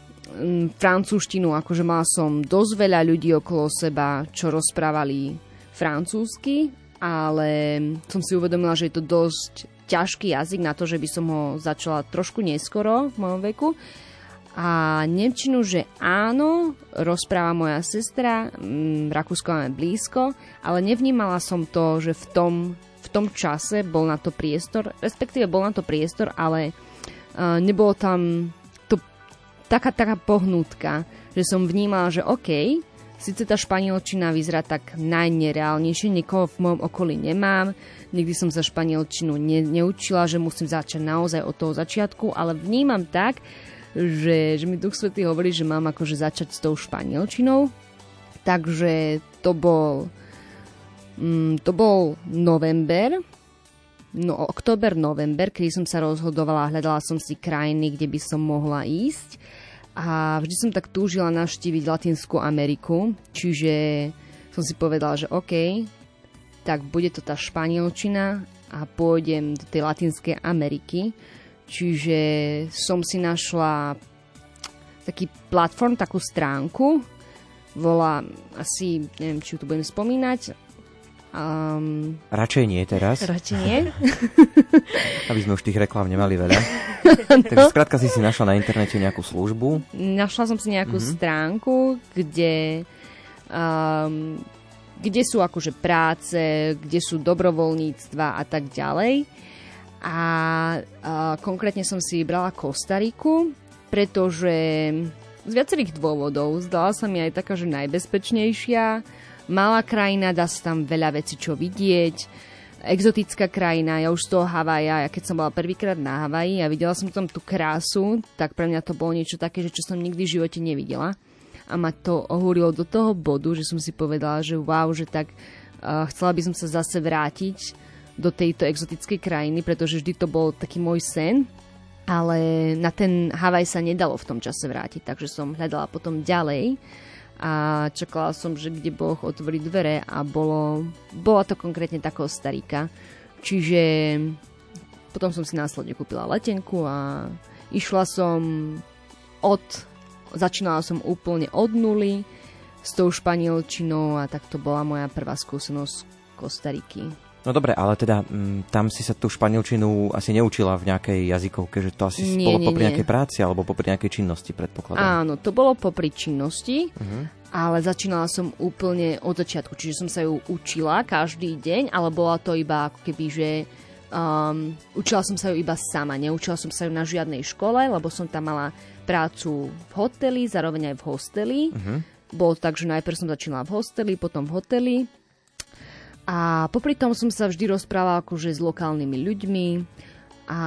francúzštinu, akože mala som dosť veľa ľudí okolo seba, čo rozprávali francúzsky, ale som si uvedomila, že je to dosť ťažký jazyk na to, že by som ho začala trošku neskoro v mojom veku. A Nemčinu, že áno, rozpráva moja sestra, mm, Rakúsko máme blízko, ale nevnímala som to, že v tom, v tom čase bol na to priestor, respektíve bol na to priestor, ale uh, nebolo tam to, taká, taká pohnutka, že som vnímala, že OK, síce tá španielčina vyzerá tak najnereálnejšie, nikoho v mojom okolí nemám, nikdy som sa španielčinu ne, neučila, že musím začať naozaj od toho začiatku, ale vnímam tak, že, že mi Duch Svetý hovorí, že mám akože začať s tou španielčinou. Takže to bol mm, to bol november, no október, november, kedy som sa rozhodovala, hľadala som si krajiny, kde by som mohla ísť a vždy som tak túžila navštíviť Latinskú Ameriku, čiže som si povedala, že OK, tak bude to tá španielčina a pôjdem do tej Latinskej Ameriky. Čiže som si našla taký platform, takú stránku, volá asi, neviem, či ju tu budem spomínať, Um, Radšej nie teraz, radšej nie. (laughs) aby sme už tých reklám nemali veľa. (laughs) Takže skrátka si si našla na internete nejakú službu. Našla som si nejakú mm-hmm. stránku, kde, um, kde sú akože práce, kde sú dobrovoľníctva a tak ďalej. A uh, konkrétne som si vybrala Kostariku, pretože z viacerých dôvodov zdala sa mi aj taká, že najbezpečnejšia. Malá krajina, dá sa tam veľa vecí čo vidieť. Exotická krajina, ja už z toho Havaja, ja keď som bola prvýkrát na Havaji a videla som tam tú krásu, tak pre mňa to bolo niečo také, že čo som nikdy v živote nevidela. A ma to ohúrilo do toho bodu, že som si povedala, že wow, že tak uh, chcela by som sa zase vrátiť do tejto exotickej krajiny, pretože vždy to bol taký môj sen, ale na ten Havaj sa nedalo v tom čase vrátiť, takže som hľadala potom ďalej a čakala som, že kde Boh otvorí dvere a bolo, bola to konkrétne taká starika. Čiže potom som si následne kúpila letenku a išla som od, začínala som úplne od nuly s tou španielčinou a tak to bola moja prvá skúsenosť Kostariky. No dobre, ale teda m, tam si sa tú španielčinu asi neučila v nejakej jazykovke, že to asi Nie, bolo nie, popri nie. nejakej práci alebo popri nejakej činnosti, predpokladám. Áno, to bolo popri činnosti, Mhm. ale začínala som úplne od začiatku, čiže som sa ju učila každý deň, ale bola to iba ako keby, že um, učila som sa ju iba sama, neučila som sa ju na žiadnej škole, lebo som tam mala prácu v hoteli, zároveň aj v hosteli. Mhm. Bolo tak, že najprv som začínala v hosteli, potom v hoteli. A popri tom som sa vždy rozprávala akože s lokálnymi ľuďmi a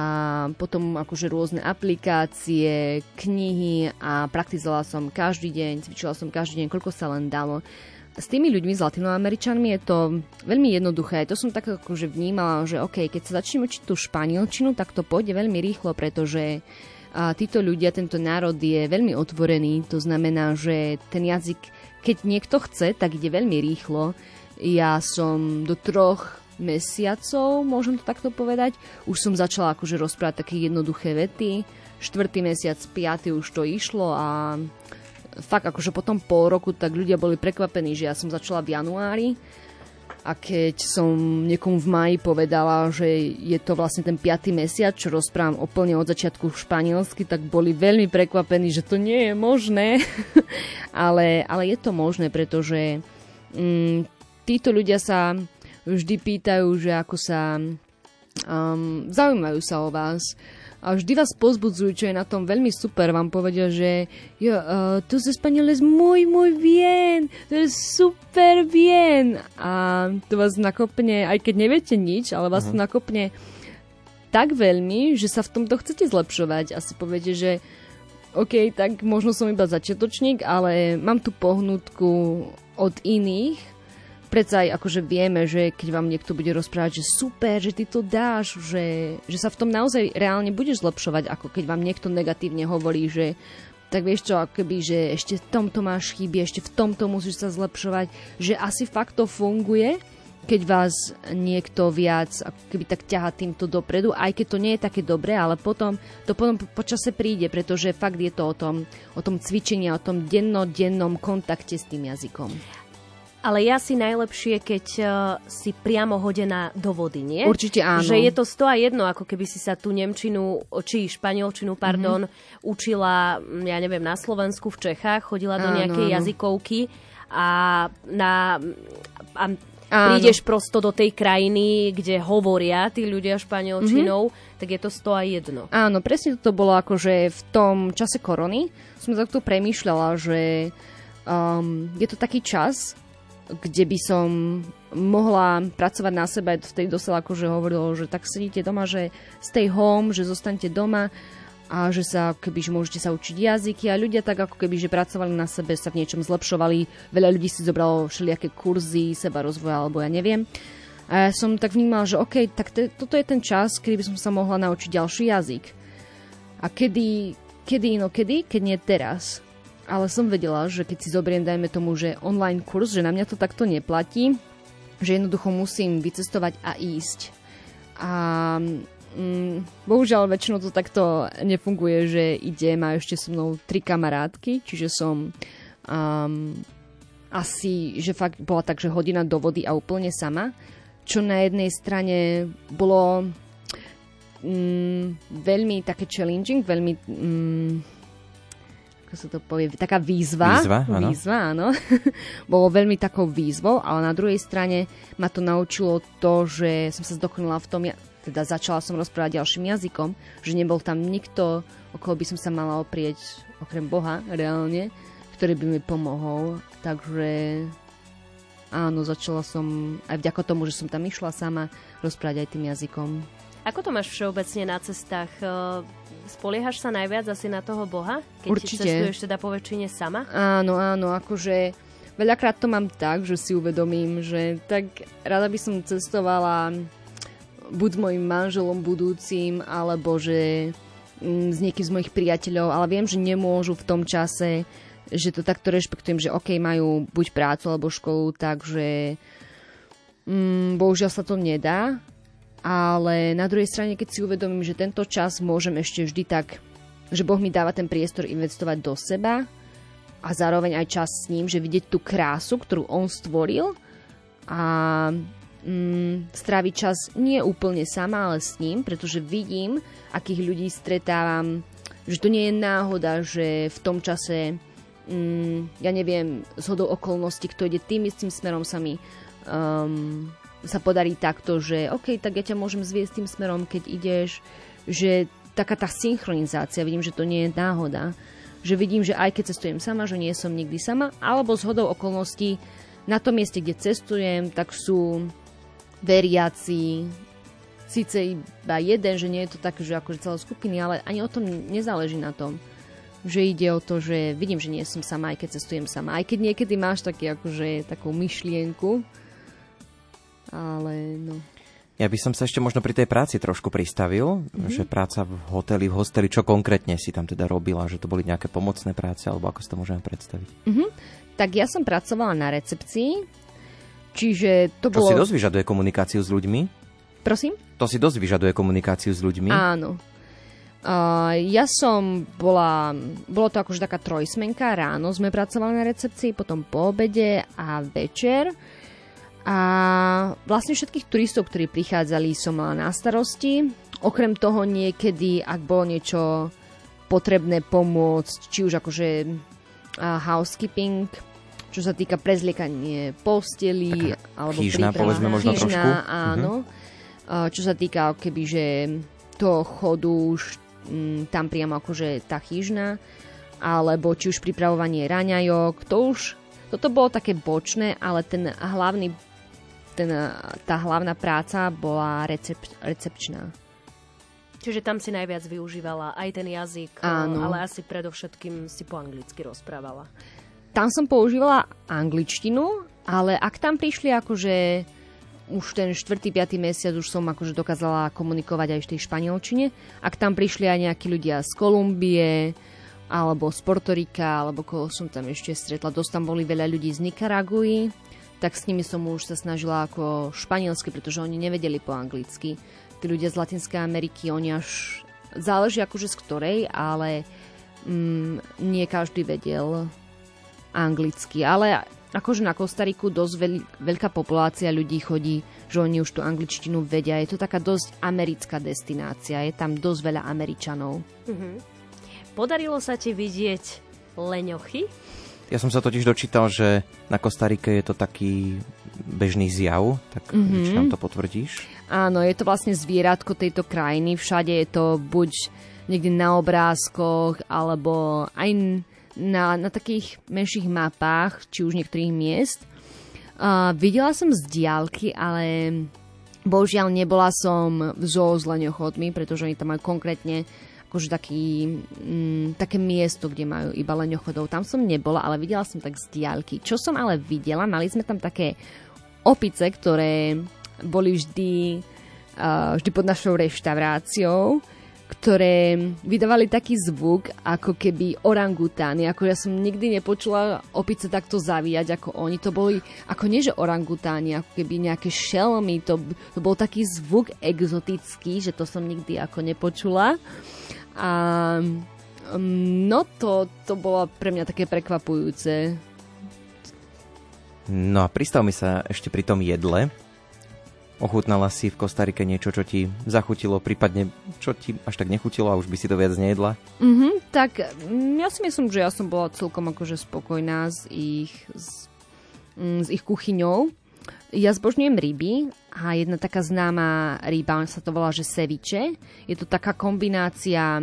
potom akože rôzne aplikácie, knihy a praktizovala som každý deň, cvičila som každý deň, koľko sa len dalo. S tými ľuďmi, s latinoameričanmi je to veľmi jednoduché. To som tak akože vnímala, že OK, keď sa začnem učiť tú španielčinu, tak to pôjde veľmi rýchlo, pretože a títo ľudia, tento národ je veľmi otvorený. To znamená, že ten jazyk, keď niekto chce, tak ide veľmi rýchlo. Ja som do troch mesiacov, môžem to takto povedať. Už som začala akože rozprávať také jednoduché vety. Štvrtý mesiac, piatý už to išlo a fakt akože potom pol roku tak ľudia boli prekvapení, že ja som začala v januári a keď som niekomu v maji povedala, že je to vlastne ten 5. mesiac, čo rozprávam úplne od začiatku v španielsky, tak boli veľmi prekvapení, že to nie je možné. (laughs) ale, ale je to možné, pretože mm, títo ľudia sa vždy pýtajú, že ako sa um, zaujímajú sa o vás a vždy vás pozbudzujú, čo je na tom veľmi super. Vám povedia, že jo, uh, tu z español es muy, muy bien, to je super bien. A to vás nakopne, aj keď neviete nič, ale vás uh-huh. to mhm. nakopne tak veľmi, že sa v tomto chcete zlepšovať. A si poviete, že OK, tak možno som iba začiatočník, ale mám tu pohnutku od iných predsa aj akože vieme, že keď vám niekto bude rozprávať, že super, že ty to dáš, že, že sa v tom naozaj reálne budeš zlepšovať, ako keď vám niekto negatívne hovorí, že tak vieš čo, akoby, že ešte v tomto máš chyby, ešte v tomto musíš sa zlepšovať, že asi fakt to funguje, keď vás niekto viac keby tak ťaha týmto dopredu, aj keď to nie je také dobré, ale potom to potom počase príde, pretože fakt je to o tom, o tom cvičení, o tom dennodennom kontakte s tým jazykom. Ale ja si najlepšie, keď uh, si priamo hodená do vody, nie? Určite áno. Že je to sto a jedno, ako keby si sa tú nemčinu, či španielčinu, pardon, mm-hmm. učila, mm, ja neviem, na Slovensku, v Čechách, chodila do áno, nejakej áno. jazykovky a na... A Áno. prídeš prosto do tej krajiny, kde hovoria tí ľudia španielčinou, mm-hmm. tak je to sto a jedno. Áno, presne to bolo akože v tom čase korony. Som takto premýšľala, že um, je to taký čas, kde by som mohla pracovať na sebe, vtedy dosť akože hovorilo, že tak sedíte doma, že stay home, že zostanete doma a že sa, keby, že môžete sa učiť jazyky a ľudia tak ako keby, že pracovali na sebe, sa v niečom zlepšovali, veľa ľudí si zobralo všelijaké kurzy, seba rozvoja alebo ja neviem. A ja som tak vnímala, že OK, tak te, toto je ten čas, kedy by som sa mohla naučiť ďalší jazyk. A kedy, kedy inokedy, keď nie teraz ale som vedela, že keď si zoberiem, dajme tomu, že online kurz, že na mňa to takto neplatí, že jednoducho musím vycestovať a ísť. A mm, bohužiaľ väčšinou to takto nefunguje, že ide, má ešte so mnou tri kamarátky, čiže som um, asi, že fakt bola tak, že hodina do vody a úplne sama, čo na jednej strane bolo mm, veľmi také challenging, veľmi mm, ako sa to povie, taká výzva. Výzva, áno. Výzva, áno. (laughs) Bolo veľmi takou výzvou, ale na druhej strane ma to naučilo to, že som sa zdokonala v tom, teda začala som rozprávať ďalším jazykom, že nebol tam nikto, okolo by som sa mala oprieť, okrem Boha, reálne, ktorý by mi pomohol. Takže áno, začala som aj vďaka tomu, že som tam išla sama rozprávať aj tým jazykom. Ako to máš všeobecne na cestách? Spoliehaš sa najviac asi na toho Boha, keď Určite. cestuješ teda po väčšine sama? Áno, áno, akože veľakrát to mám tak, že si uvedomím, že tak rada by som cestovala buď s mojim manželom budúcim, alebo že mm, s niekým z mojich priateľov, ale viem, že nemôžu v tom čase, že to takto rešpektujem, že OK, majú buď prácu alebo školu, takže mm, bohužiaľ sa to nedá, ale na druhej strane, keď si uvedomím, že tento čas môžem ešte vždy tak, že Boh mi dáva ten priestor investovať do seba a zároveň aj čas s ním, že vidieť tú krásu, ktorú on stvoril a mm, stráviť čas nie úplne sama, ale s ním, pretože vidím, akých ľudí stretávam, že to nie je náhoda, že v tom čase mm, ja neviem, z hodou okolností, kto ide tým istým smerom sa mi um, sa podarí takto, že OK, tak ja ťa môžem zviesť tým smerom, keď ideš, že taká tá synchronizácia, vidím, že to nie je náhoda, že vidím, že aj keď cestujem sama, že nie som nikdy sama, alebo z okolností na tom mieste, kde cestujem, tak sú veriaci, síce iba jeden, že nie je to tak, že akože celé skupiny, ale ani o tom nezáleží na tom. Že ide o to, že vidím, že nie som sama, aj keď cestujem sama. Aj keď niekedy máš taký, akože, takú myšlienku, ale no. Ja by som sa ešte možno pri tej práci trošku pristavil, mm-hmm. že práca v hoteli, v hosteli, čo konkrétne si tam teda robila, že to boli nejaké pomocné práce, alebo ako si to môžeme predstaviť? Mm-hmm. Tak ja som pracovala na recepcii, Čiže to Čo bolo... si dosť vyžaduje komunikáciu s ľuďmi? Prosím? To si dosť vyžaduje komunikáciu s ľuďmi. Áno. Uh, ja som bola, bolo to akože taká trojsmenka, ráno sme pracovali na recepcii, potom po obede a večer. A vlastne všetkých turistov, ktorí prichádzali, som mala na starosti. Okrem toho niekedy, ak bolo niečo potrebné pomôcť, či už akože housekeeping, čo sa týka prezliekanie posteli, alebo chýžna, príprava- povedzme možno chýžna, trošku. áno. Uh, čo sa týka keby, že toho chodu už mm, tam priamo akože tá chyžna, alebo či už pripravovanie raňajok, to už, toto bolo také bočné, ale ten hlavný, ten, tá hlavná práca bola recep, recepčná. Čiže tam si najviac využívala aj ten jazyk, Áno. ale asi predovšetkým si po anglicky rozprávala. Tam som používala angličtinu, ale ak tam prišli akože už ten 4. 5. mesiac už som akože dokázala komunikovať aj v tej španielčine. Ak tam prišli aj nejakí ľudia z Kolumbie, alebo z Portorika, alebo koho som tam ešte stretla, dosť tam boli veľa ľudí z Nikaraguji, tak s nimi som už sa snažila ako španielsky, pretože oni nevedeli po anglicky. Tí ľudia z Latinskej Ameriky, oni až záleží akože z ktorej, ale mm, nie každý vedel anglicky, ale akože na Kostariku dosť veľ, veľká populácia ľudí chodí, že oni už tú angličtinu vedia. Je to taká dosť americká destinácia, je tam dosť veľa Američanov. Podarilo sa ti vidieť leňochy? Ja som sa totiž dočítal, že na Kostarike je to taký bežný zjav, tak mm-hmm. či nám to potvrdíš? Áno, je to vlastne zvieratko tejto krajiny, všade je to buď niekde na obrázkoch, alebo aj na, na takých menších mapách, či už niektorých miest. Uh, videla som z diálky, ale bohužiaľ nebola som v zoo s leňochodmi, pretože oni tam majú konkrétne akože taký, mm, také miesto, kde majú iba leňochodov. Tam som nebola, ale videla som tak z diálky. Čo som ale videla, mali sme tam také opice, ktoré boli vždy, uh, vždy pod našou reštauráciou, ktoré vydávali taký zvuk, ako keby orangutány. Ako ja som nikdy nepočula opice takto zavíjať ako oni. To boli, ako nie že orangutáni, ako keby nejaké šelmy. To, to bol taký zvuk exotický, že to som nikdy ako nepočula. A mm, no to, to bolo pre mňa také prekvapujúce. No a pristav mi sa ešte pri tom jedle. Ochutnala si v Kostarike niečo, čo ti zachutilo, prípadne čo ti až tak nechutilo a už by si to viac nejedla? Mhm, tak mm, ja si myslím, že ja som bola celkom akože spokojná s ich, s, mm, s ich kuchyňou. Ja zbožňujem ryby a jedna taká známa ryba sa to volá, že seviče. Je to taká kombinácia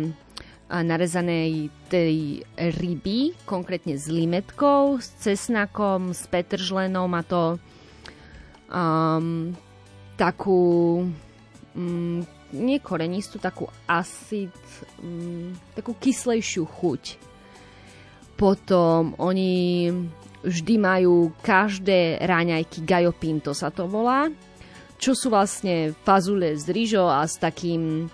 narezanej tej ryby, konkrétne s limetkou, s cesnakom, s petržlenom a to um, takú mm, nie korenistú, takú acid, mm, takú kyslejšiu chuť. Potom oni vždy majú každé ráňajky gallo pinto sa to volá, čo sú vlastne fazule z rýžou a s takým,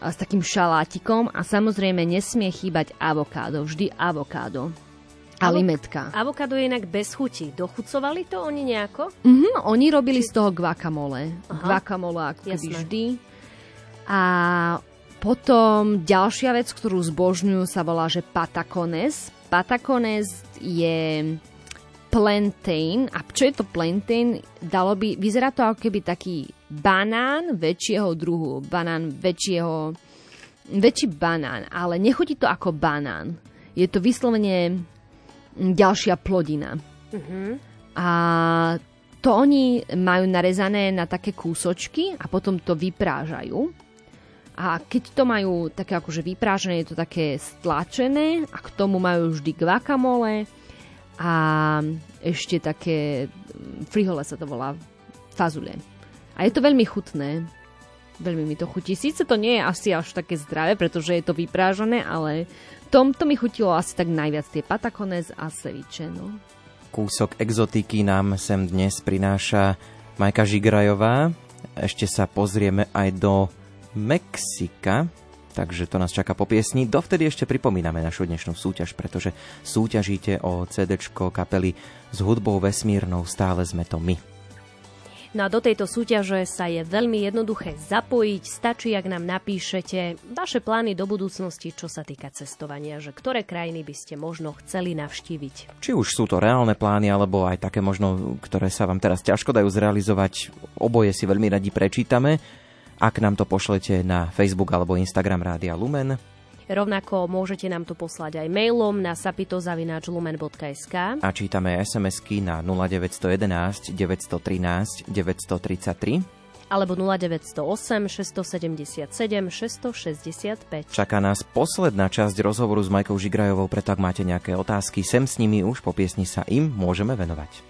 a s takým šalátikom a samozrejme nesmie chýbať avokádo, vždy avokádo. A limetka. Avokado je inak bez chuti. Dochucovali to oni nejako? Mhm, oni robili z toho guacamole. Aha. Guacamole ako keby vždy. A potom ďalšia vec, ktorú zbožňujú, sa volá, že patacones. Patacones je plantain. A čo je to plantain? Dalo by, vyzerá to ako keby taký banán väčšieho druhu. Banán väčšieho... Väčší banán, ale nechutí to ako banán. Je to vyslovene ďalšia plodina. A to oni majú narezané na také kúsočky a potom to vyprážajú. A keď to majú také akože vyprážené, je to také stlačené a k tomu majú vždy guacamole a ešte také mm, frihole sa to volá, fazule. A je to veľmi chutné. Veľmi mi to chutí. Síce to nie je asi až také zdravé, pretože je to vyprážené, ale tom, to mi chutilo asi tak najviac tie patacones a ceviche, no. Kúsok exotiky nám sem dnes prináša Majka Žigrajová. Ešte sa pozrieme aj do Mexika, takže to nás čaká po piesni. Dovtedy ešte pripomíname našu dnešnú súťaž, pretože súťažíte o CD kapely s hudbou vesmírnou Stále sme to my. No a do tejto súťaže sa je veľmi jednoduché zapojiť. Stačí, ak nám napíšete vaše plány do budúcnosti, čo sa týka cestovania, že ktoré krajiny by ste možno chceli navštíviť. Či už sú to reálne plány, alebo aj také možno, ktoré sa vám teraz ťažko dajú zrealizovať, oboje si veľmi radi prečítame. Ak nám to pošlete na Facebook alebo Instagram Rádia Lumen, Rovnako môžete nám to poslať aj mailom na sapitozavináčlumen.sk a čítame SMS-ky na 0911 913 933 alebo 0908 677 665. Čaká nás posledná časť rozhovoru s Majkou Žigrajovou, preto ak máte nejaké otázky, sem s nimi už po piesni sa im môžeme venovať.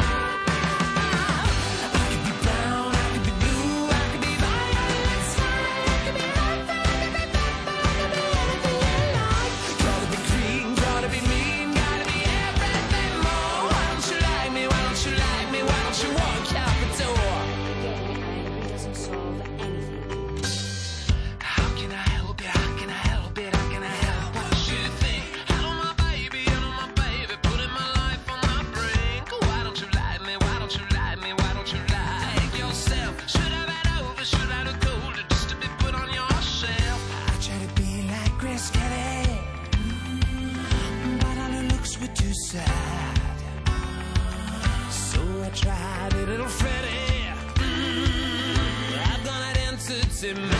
in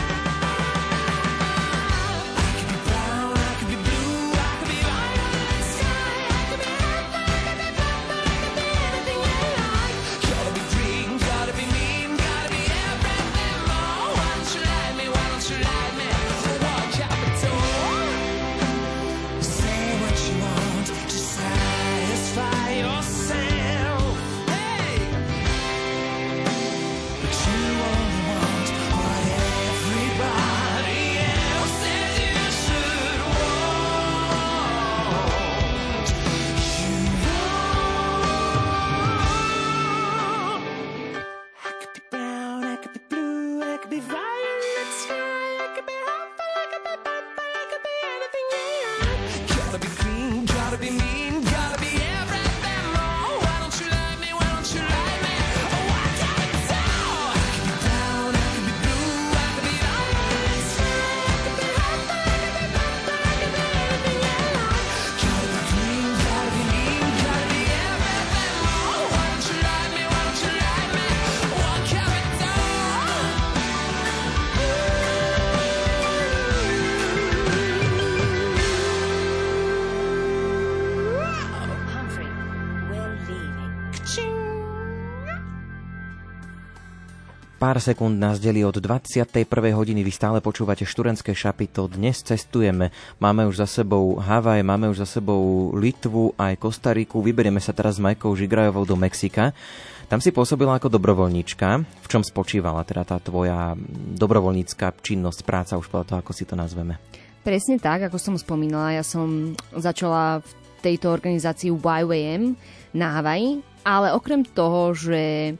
Pár sekúnd nás delí od 21. hodiny. Vy stále počúvate študentské šapito. Dnes cestujeme. Máme už za sebou Havaj, máme už za sebou Litvu, aj Kostariku. Vyberieme sa teraz s Majkou Žigrajovou do Mexika. Tam si pôsobila ako dobrovoľníčka. V čom spočívala teda tá tvoja dobrovoľnícka činnosť, práca, už podľa toho, ako si to nazveme? Presne tak, ako som spomínala. Ja som začala v tejto organizácii YWM na Havaji, ale okrem toho, že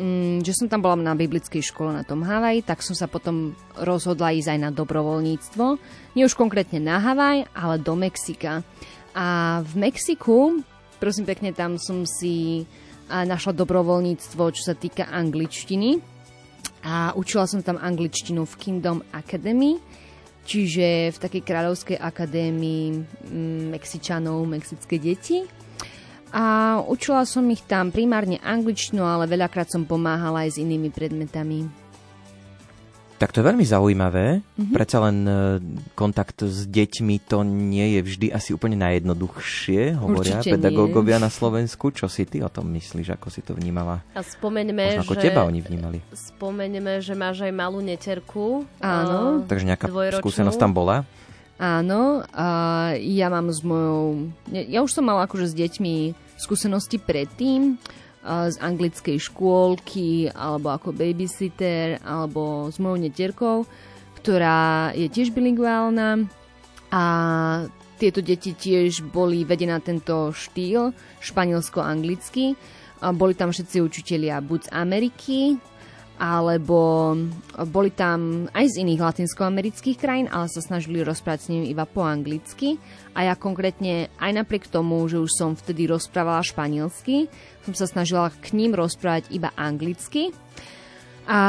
mm, že som tam bola na biblickej škole na tom Havaji, tak som sa potom rozhodla ísť aj na dobrovoľníctvo. Nie už konkrétne na Havaj, ale do Mexika. A v Mexiku, prosím pekne, tam som si našla dobrovoľníctvo, čo sa týka angličtiny. A učila som tam angličtinu v Kingdom Academy, čiže v takej kráľovskej akadémii mm, Mexičanov, mexické deti a učila som ich tam primárne angličtinu, ale veľakrát som pomáhala aj s inými predmetami. Tak to je veľmi zaujímavé. Mm-hmm. Predsa len e, kontakt s deťmi to nie je vždy asi úplne najjednoduchšie, hovoria Určite pedagógovia nie. na Slovensku. Čo si ty o tom myslíš, ako si to vnímala? A spomeňme, Možno ako že... teba oni vnímali. Spomeňme, že máš aj malú neterku. Áno. Takže nejaká dvojročnú. skúsenosť tam bola? Áno, a ja mám s mojou... Ja už som mala akože s deťmi skúsenosti predtým. z anglickej škôlky alebo ako babysitter alebo s mojou netierkou, ktorá je tiež bilingválna a tieto deti tiež boli vedené tento štýl španielsko-anglicky. Boli tam všetci učitelia buď z Ameriky, alebo boli tam aj z iných latinskoamerických krajín, ale sa snažili rozprávať s nimi iba po anglicky. A ja konkrétne, aj napriek tomu, že už som vtedy rozprávala španielsky, som sa snažila k ním rozprávať iba anglicky. A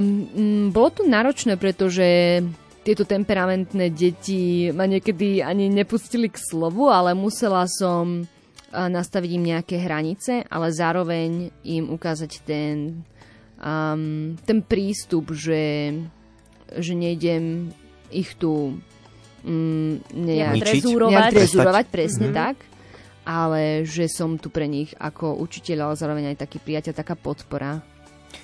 mm, bolo to náročné, pretože tieto temperamentné deti ma niekedy ani nepustili k slovu, ale musela som nastaviť im nejaké hranice, ale zároveň im ukázať ten um, ten prístup, že, že nejdem ich tu um, nejak, trezúrovať. nejak trezúrovať, presne mm-hmm. tak, ale že som tu pre nich ako učiteľ, ale zároveň aj taký priateľ, taká podpora.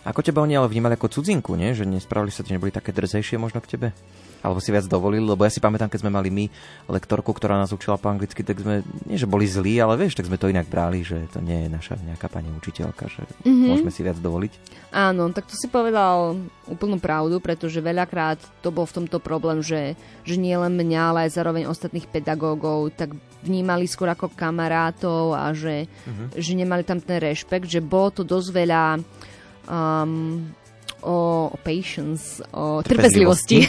Ako teba oni ale vnímali ako cudzinku, nie? Že nespravili sa ti, neboli také drzejšie možno k tebe? Alebo si viac dovolili, lebo ja si pamätám, keď sme mali my lektorku, ktorá nás učila po anglicky, tak sme, nie že boli zlí, ale vieš, tak sme to inak brali, že to nie je naša nejaká pani učiteľka, že mm-hmm. môžeme si viac dovoliť. Áno, tak to si povedal úplnú pravdu, pretože veľakrát to bol v tomto problém, že, že nie len mňa, ale aj zároveň ostatných pedagógov, tak vnímali skôr ako kamarátov a že, mm-hmm. že nemali tam ten rešpekt, že bolo to dosť veľa um, o, patience, o trpezlivosti.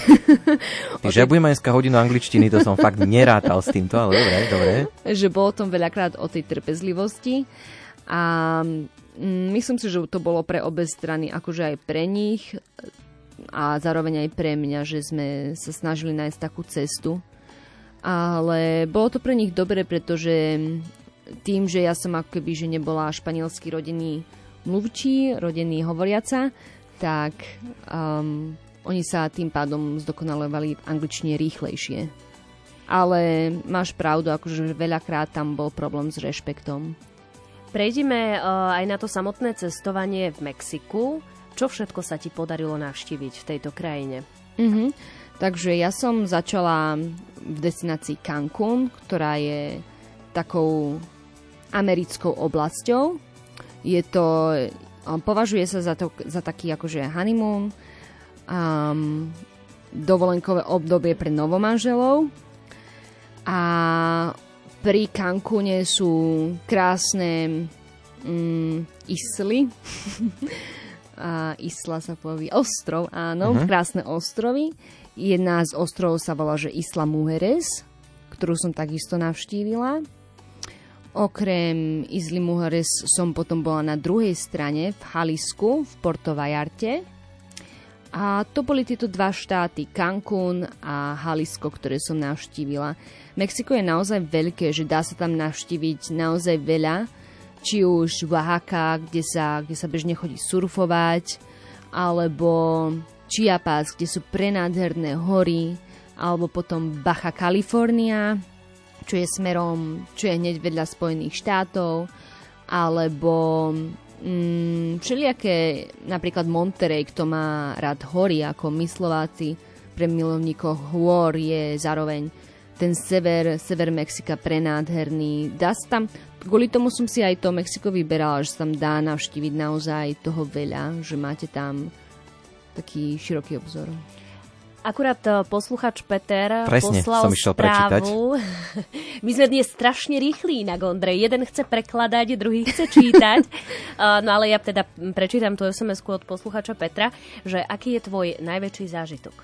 Takže (laughs) ja budem dneska hodinu angličtiny, to som fakt nerátal s týmto, ale dobre, dobre. Že bolo tom veľakrát o tej trpezlivosti a mm, myslím si, že to bolo pre obe strany, akože aj pre nich a zároveň aj pre mňa, že sme sa snažili nájsť takú cestu. Ale bolo to pre nich dobre, pretože tým, že ja som ako keby, že nebola španielský rodený mluvčí, rodený hovoriaca, tak um, oni sa tým pádom zdokonalovali v angličtine rýchlejšie. Ale máš pravdu, akože veľakrát tam bol problém s rešpektom. Prejdime uh, aj na to samotné cestovanie v Mexiku. Čo všetko sa ti podarilo navštíviť v tejto krajine? Mm-hmm. Takže ja som začala v destinácii Cancún, ktorá je takou americkou oblasťou. Je to Považuje sa za, to, za taký akože honeymoon, um, dovolenkové obdobie pre novomanželov a pri Cancúne sú krásne um, isly. (laughs) a isla sa povie ostrov, áno, uh-huh. krásne ostrovy. Jedna z ostrovov sa volá, že Isla Mujeres, ktorú som takisto navštívila. Okrem Izly Mujeres som potom bola na druhej strane v Halisku, v Porto Vajarte. A to boli tieto dva štáty, Cancún a Halisko, ktoré som navštívila. Mexiko je naozaj veľké, že dá sa tam navštíviť naozaj veľa. Či už Oaxaca, kde sa, kde sa bežne chodí surfovať, alebo Chiapas, kde sú prenádherné hory, alebo potom Baja California, čo je smerom, čo je hneď vedľa Spojených štátov, alebo mm, všelijaké, napríklad Monterey, kto má rád hory ako myslováci, pre milovníkov hôr je zároveň ten sever, sever Mexika prenádherný. Dá sa tam, kvôli tomu som si aj to Mexiko vyberala, že sa tam dá navštíviť naozaj toho veľa, že máte tam taký široký obzor. Akurát e, posluchač Peter Presne, poslal som išiel správu. Prečítať. (laughs) My sme dnes strašne rýchli na Gondre. Jeden chce prekladať, druhý chce čítať. (laughs) no ale ja teda prečítam tú sms od posluchača Petra, že aký je tvoj najväčší zážitok?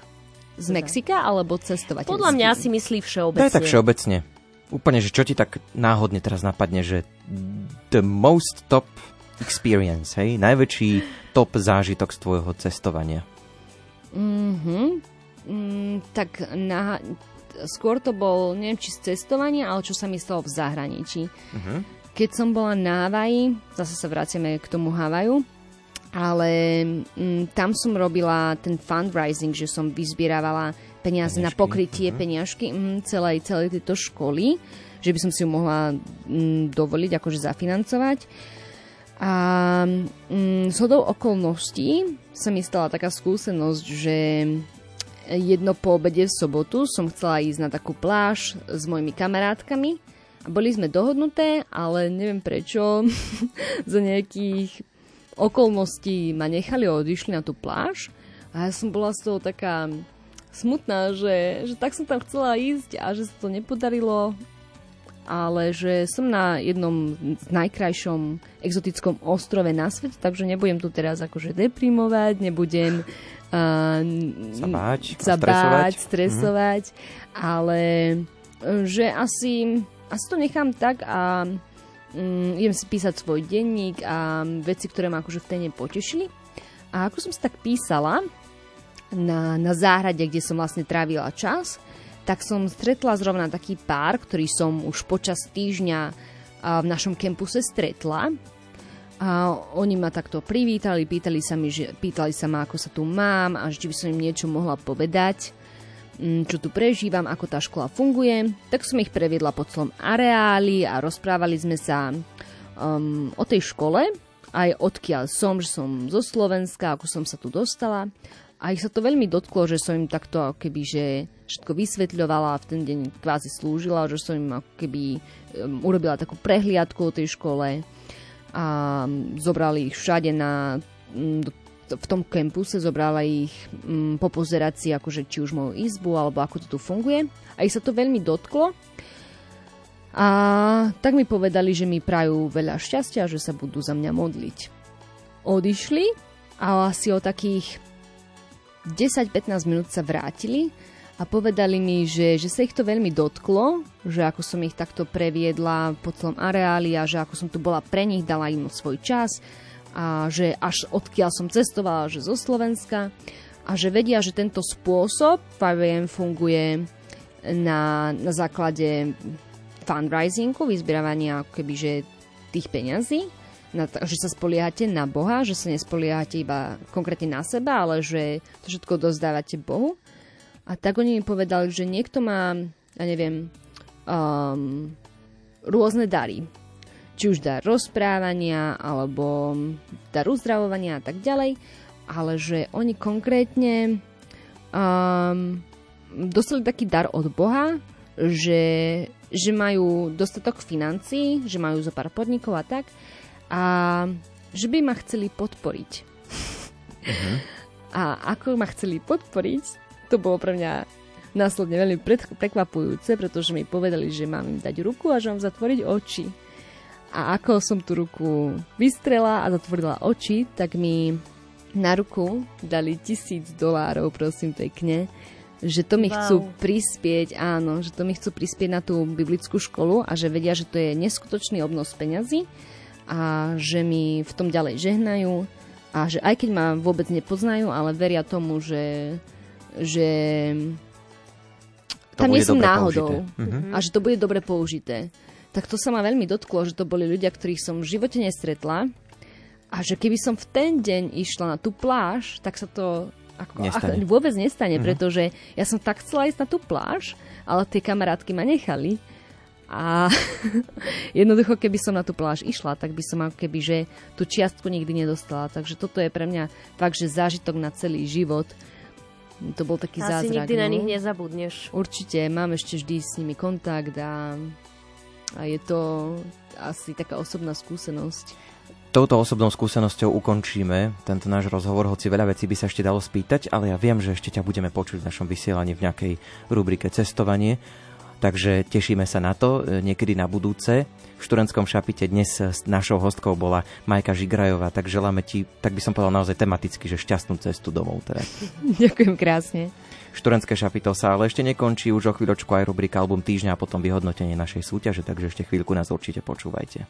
Z Mexika alebo cestovať? Podľa mňa si myslí všeobecne. Daj tak všeobecne. Úplne, že čo ti tak náhodne teraz napadne, že the most top experience, hej? Najväčší top zážitok z tvojho cestovania. Mhm. Mm, tak na, skôr to bol, neviem či z cestovania, ale čo sa mi stalo v zahraničí. Uh-huh. Keď som bola na Havaji, zase sa vraciame k tomu Havaju, ale mm, tam som robila ten fundraising, že som vyzbierávala peniaze na pokrytie uh-huh. peniažky mm, celej, celej tejto školy, že by som si ju mohla mm, dovoliť akože zafinancovať. A mm, s hodou okolností sa mi stala taká skúsenosť, že jedno po obede v sobotu som chcela ísť na takú pláž s mojimi kamarátkami boli sme dohodnuté, ale neviem prečo, (laughs) za nejakých okolností ma nechali a odišli na tú pláž. A ja som bola z toho taká smutná, že, že tak som tam chcela ísť a že sa to nepodarilo ale že som na jednom z najkrajšom exotickom ostrove na svete, takže nebudem tu teraz akože deprimovať, nebudem uh, sa báť, sa stresovať, báť, stresovať mm. ale že asi, asi to nechám tak a um, idem si písať svoj denník a veci, ktoré ma akože v tej potešili. A ako som si tak písala na, na záhrade, kde som vlastne trávila čas, tak som stretla zrovna taký pár, ktorý som už počas týždňa v našom kempuse stretla. A oni ma takto privítali, pýtali sa, mi, že, pýtali sa ma, ako sa tu mám a či by som im niečo mohla povedať, čo tu prežívam, ako tá škola funguje. Tak som ich previedla po celom areáli a rozprávali sme sa um, o tej škole, aj odkiaľ som, že som zo Slovenska, ako som sa tu dostala. A ich sa to veľmi dotklo, že som im takto keby, že všetko vysvetľovala a v ten deň kvázi slúžila, že som im keby um, urobila takú prehliadku o tej škole a zobrali ich všade na, v tom kempuse, zobrala ich um, popozerať si akože či už moju izbu alebo ako to tu funguje a ich sa to veľmi dotklo a tak mi povedali, že mi prajú veľa šťastia, že sa budú za mňa modliť. Odišli a asi o takých 10-15 minút sa vrátili a povedali mi, že, že sa ich to veľmi dotklo, že ako som ich takto previedla po celom areáli a že ako som tu bola pre nich, dala im svoj čas a že až odkiaľ som cestovala, že zo Slovenska a že vedia, že tento spôsob 5 funguje na, na základe fundraisingu, vyzbieravania kebyže tých peňazí, na, že sa spoliehate na Boha, že sa nespoliehate iba konkrétne na seba, ale že to všetko dozdávate Bohu a tak oni mi povedali, že niekto má, ja neviem, um, rôzne dary. Či už dar rozprávania, alebo dar uzdravovania a tak ďalej. Ale že oni konkrétne um, dostali taký dar od Boha, že, že majú dostatok financí, že majú zo pár podnikov a tak. A že by ma chceli podporiť. Uh-huh. A ako ma chceli podporiť, to bolo pre mňa následne veľmi prekvapujúce, pretože mi povedali, že mám im dať ruku a že mám zatvoriť oči. A ako som tú ruku vystrela a zatvorila oči, tak mi na ruku dali tisíc dolárov, prosím pekne, že to mi wow. chcú prispieť, áno, že to mi chcú prispieť na tú biblickú školu a že vedia, že to je neskutočný obnos peňazí a že mi v tom ďalej žehnajú a že aj keď ma vôbec nepoznajú, ale veria tomu, že že to tam nie som náhodou uh-huh. a že to bude dobre použité. Tak to sa ma veľmi dotklo, že to boli ľudia, ktorých som v živote nestretla a že keby som v ten deň išla na tú pláž, tak sa to ako, nestane. Ako, vôbec nestane, uh-huh. pretože ja som tak chcela ísť na tú pláž, ale tie kamarátky ma nechali. A (laughs) jednoducho, keby som na tú pláž išla, tak by som ako keby, že tú čiastku nikdy nedostala. Takže toto je pre mňa fakt, že zážitok na celý život to bol taký Asi zázrak. Asi nikdy no. na nich nezabudneš. Určite, mám ešte vždy s nimi kontakt a, a je to asi taká osobná skúsenosť. Touto osobnou skúsenosťou ukončíme tento náš rozhovor, hoci veľa vecí by sa ešte dalo spýtať, ale ja viem, že ešte ťa budeme počuť v našom vysielaní v nejakej rubrike Cestovanie. Takže tešíme sa na to e, niekedy na budúce. V študentskom šapite dnes s našou hostkou bola Majka Žigrajová, tak želáme ti, tak by som povedal naozaj tematicky, že šťastnú cestu domov. Teda. (laughs) Ďakujem krásne. Študentské šapito sa ale ešte nekončí, už o chvíľočku aj rubrika Album týždňa a potom vyhodnotenie našej súťaže, takže ešte chvíľku nás určite počúvajte.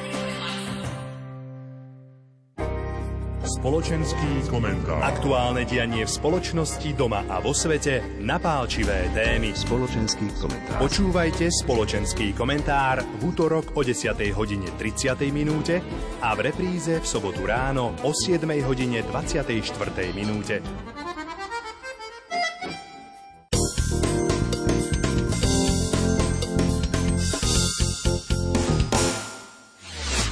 Spoločenský komentár. Aktuálne dianie v spoločnosti, doma a vo svete, napálčivé témy. Spoločenský komentár. Počúvajte spoločenský komentár v útorok o 10. hodine 30. minúte a v repríze v sobotu ráno o 7. hodine 24. minúte.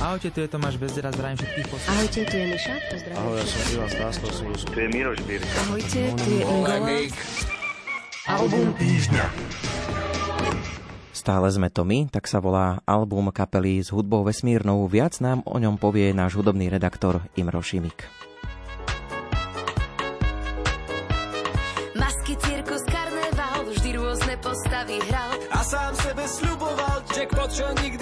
Ahojte, tu je Tomáš Bezdera, zdravím všetkých poslucháčov. Ahojte, tu je Miša, pozdravím. Ahoj, ja som Ivan Stásko, tu je Miroš Birka. Ahojte, tu je Ingola. Album týždňa. Stále sme to my, tak sa volá album kapely s hudbou vesmírnou. Viac nám o ňom povie náš hudobný redaktor Imro Šimik. Masky, cirkus, karneval, vždy rôzne postavy hral. A sám sebe sľuboval, jackpot, čo nikdy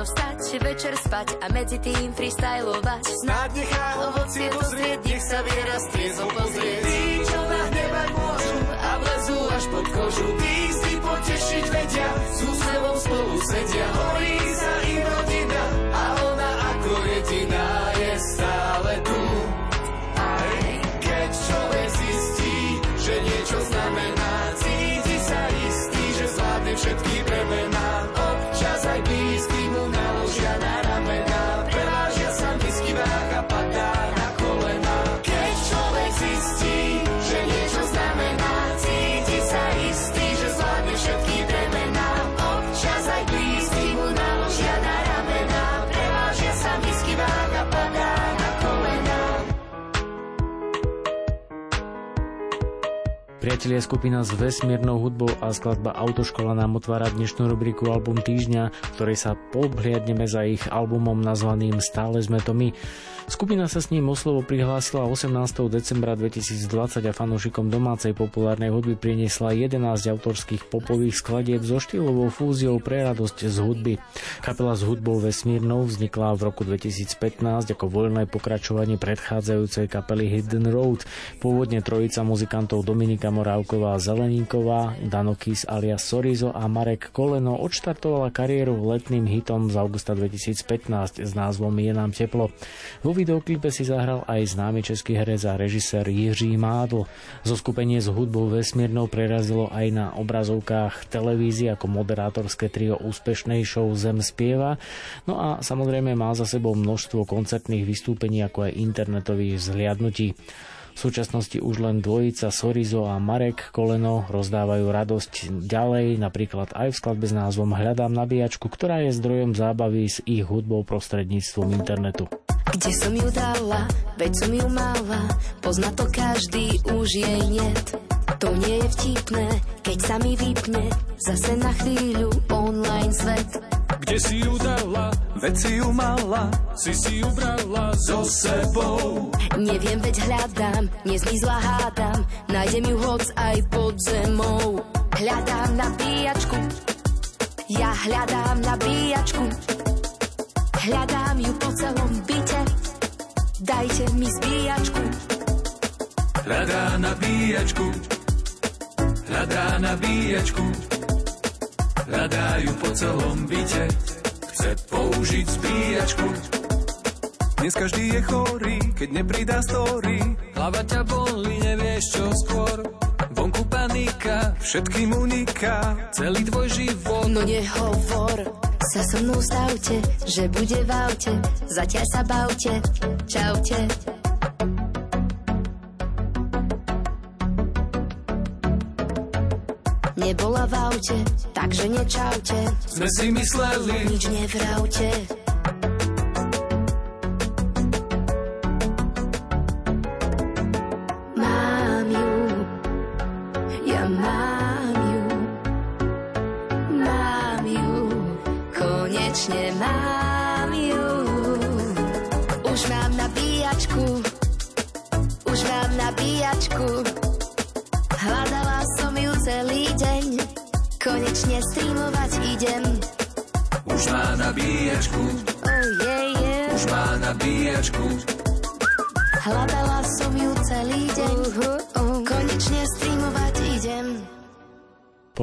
Ráno vstať, večer spať a medzi tým freestylovať. Snáď nechá ovocie dozrieť, nech sa viera s triezou pozrieť. Tí, čo nahnevať môžu a vlezú až pod kožu. Tí si potešiť vedia, s úsmevom spolu sedia. Horí Priatelia skupina s vesmírnou hudbou a skladba Autoškola nám otvára dnešnú rubriku Album týždňa, v ktorej sa pobhliadneme za ich albumom nazvaným Stále sme to my. Skupina sa s ním o slovo prihlásila 18. decembra 2020 a fanúšikom domácej populárnej hudby priniesla 11 autorských popových skladieb so štýlovou fúziou pre radosť z hudby. Kapela s hudbou vesmírnou vznikla v roku 2015 ako voľné pokračovanie predchádzajúcej kapely Hidden Road. Pôvodne trojica muzikantov Dominika Morávková Zeleníková, Danokis alias Sorizo a Marek Koleno odštartovala kariéru letným hitom z augusta 2015 s názvom Je nám teplo. Vo videoklipe si zahral aj známy český herec a režisér Jiří Mádl. Zo skupenie s hudbou vesmírnou prerazilo aj na obrazovkách televízie ako moderátorské trio úspešnej show Zem spieva. No a samozrejme má za sebou množstvo koncertných vystúpení ako aj internetových zhliadnutí. V súčasnosti už len dvojica Sorizo a Marek Koleno rozdávajú radosť ďalej, napríklad aj v skladbe s názvom Hľadám nabíjačku, ktorá je zdrojom zábavy s ich hudbou prostredníctvom internetu. Kde som ju dala, veď som ju mala, pozná to každý, už jej niet. To nie je vtipné, keď sa mi vypne, zase na chvíľu online svet. Kde si ju dala, veď si ju mala, si si ju brala so sebou. Neviem, veď hľadám, nezmizla hádam, nájdem ju hoc aj pod zemou. Hľadám nabíjačku, ja hľadám nabíjačku, hľadám ju po celom byte, dajte mi zbíjačku. Hľadá nabíjačku, hľadá nabíjačku, hľadajú po celom byte, chce použiť zbíjačku. Dnes každý je chorý, keď nepridá story. Hlava ťa bolí, nevieš čo skôr. Vonku panika, všetkým uniká, celý tvoj život. No nehovor, sa so mnou stavte, že bude v aute, zatiaľ sa bavte, čaute. Nebola v aute, takže nečaute, Sme si mysleli, nič nevravte.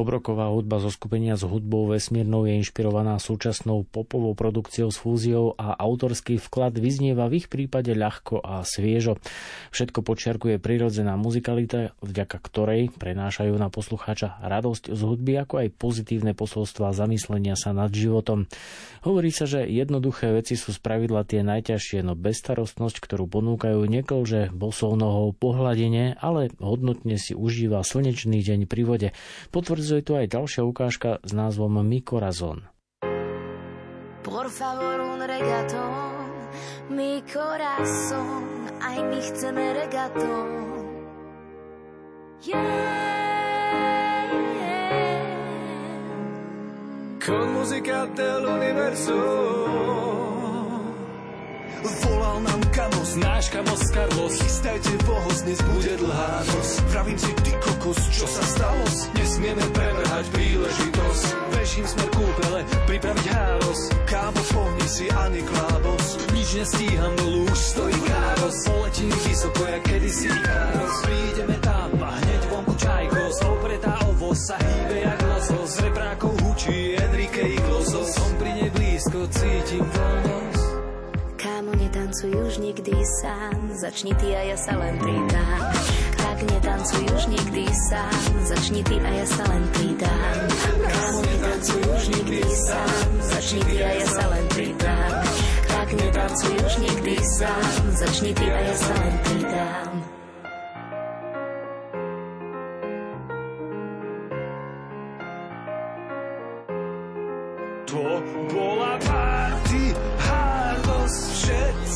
Pobroková hudba zo skupenia s hudbou vesmírnou je inšpirovaná súčasnou popovou produkciou s fúziou a autorský vklad vyznieva v ich prípade ľahko a sviežo. Všetko počiarkuje prirodzená muzikalita, vďaka ktorej prenášajú na poslucháča radosť z hudby, ako aj pozitívne posolstva zamyslenia sa nad životom. Hovorí sa, že jednoduché veci sú spravidla tie najťažšie, no bezstarostnosť, ktorú ponúkajú neklže bosou nohou pohľadenie, ale hodnotne si užíva slnečný deň pri vode. Potvrdzuje tu aj ďalšia ukážka s názvom Mi Corazon. Por favor un regatón, mi corazón, aj my chceme regatón. Yeah, yeah. Con música del universo. Volal nám kamos, náš kamos Carlos Chystajte pohos, dnes bude dlhá noc. Pravím si, ty kokos, čo sa stalo? Nesmieme prevrhať príležitosť. Bežím smer kúpele, pripraviť háros. Kámo, pohni si ani klábos Nič nestíham, dolu už stojí káros. Poletím vysoko, jak kedysi káros. Prídeme tam a hneď vonku čajkos Opretá ovoz sa hýbe jak losos Z reprákov hučí Enrique i Som pri nej blízko, cítim netancuj už nikdy sám, začni ty a ja sa len pridám. Tak netancuj už nikdy sám, začni ty a ja sa len pridám. Kámo, netancuj už nikdy sám, začni ty a ja sa len pridám. Tak netancuj už nikdy sám, začni ty a ja sa len pridám. To bola hardos,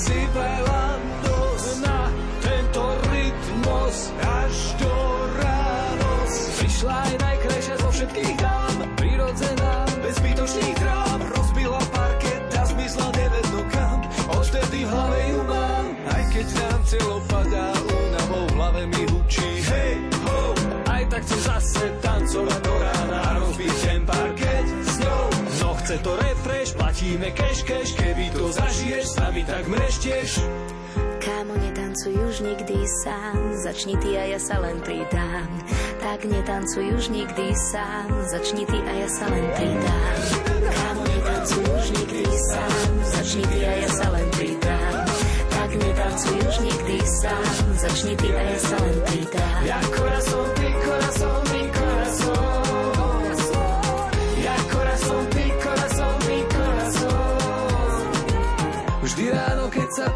všetci bajlandos na tento rytmos až do rános. Prišla aj najkrajšia zo všetkých dám, prirodzená, bez zbytočných drám. Rozbila parket a zmizla nevedno kam, odtedy v hlave ju mám. Aj keď nám telo padá, únavou v hlave mi hučí. Hej, ho, aj tak chcem zase tancovať do platíme cash cash, keby to zažiješ, s nami tak mreštieš. Kámo, netancuj už nikdy sám, začni ty a ja sa len pridám. Tak netancuj už nikdy sám, začni ty a ja sa len pridám. Kámo, netancuj už nikdy sám, začni ty a ja sa len pridám. Tak netancuj už nikdy sám, začni ty a ja sa len pridám. Ja corazón, mi corazón, mi corazón.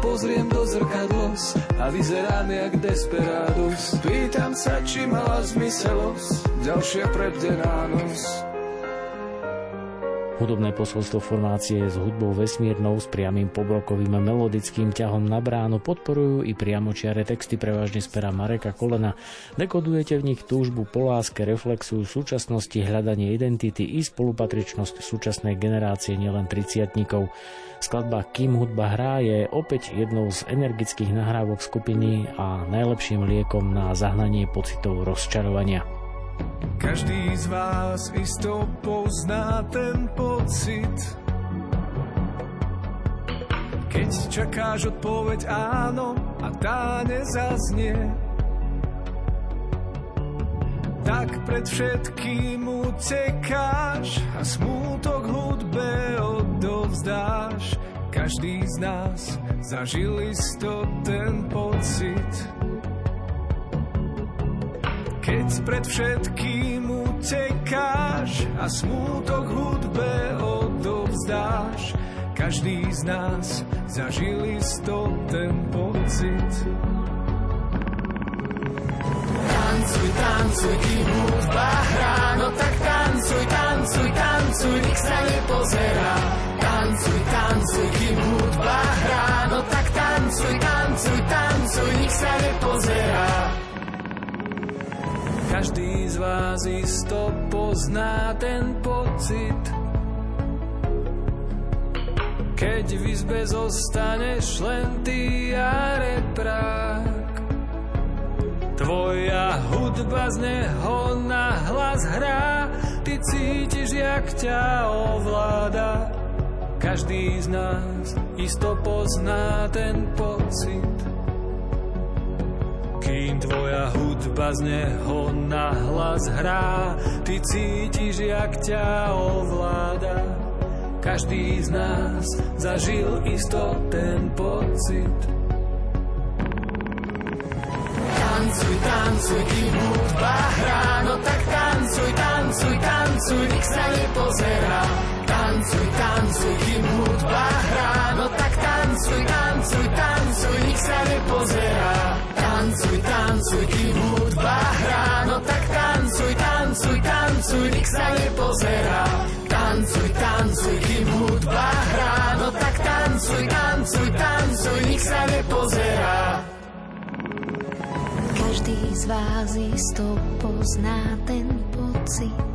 Pozriem do zrkadlos a vyzerám jak desperados, pýtam sa, či mala zmyselosť ďalšia prebdená noc. Hudobné posolstvo formácie s hudbou vesmírnou s priamým pobrokovým melodickým ťahom na bránu podporujú i priamočiare texty prevažne z pera Mareka Kolena. Dekodujete v nich túžbu po láske, reflexujú súčasnosti, hľadanie identity i spolupatričnosť súčasnej generácie nielen triciatníkov. Skladba Kým hudba hrá je opäť jednou z energických nahrávok skupiny a najlepším liekom na zahnanie pocitov rozčarovania. Každý z vás isto pozná ten pocit, keď čakáš odpoveď áno a tá nezaznie. Tak pred všetkým utekáš a smútok hudbe odovzdáš. Každý z nás zažil isto ten pocit. Keď pred všetkým utekáš a smútok hudbe odovzdáš, každý z nás zažil isto ten pocit. Tancuj, tancuj, kým hudba hrá, no tak tancuj, tancuj, tancuj, nik sa nepozerá. Tancuj, tancuj, kým hudba hrá, no tak tancuj, tancuj, tancuj, nik sa nepozerá. Každý z vás isto pozná ten pocit, keď v izbe zostaneš len ty a reprák. Tvoja hudba z neho na hlas hrá, ty cítiš, jak ťa ovláda. Každý z nás isto pozná ten pocit. Kým tvoja hudba z neho na hlas hrá, ty cítiš, jak ťa ovláda. Každý z nás zažil isto ten pocit. Tancuj, tancuj, kým hudba hrá, no tak tancuj, tancuj, tancuj, nik sa nepozerá. Tancuj, tancuj, kým hudba hrá, no tak tancuj, tancuj, tancuj, nik sa nepozerá. Tancuj, tancuj, kým hudba hrá, no tak tancuj, tancuj, tancuj, nik sa nepozerá. Tancuj, tancuj, kým hudba hrá, no tak tancuj, tancuj, tancuj, nik sa nepozerá. Každý z vás isto pozná ten pocit,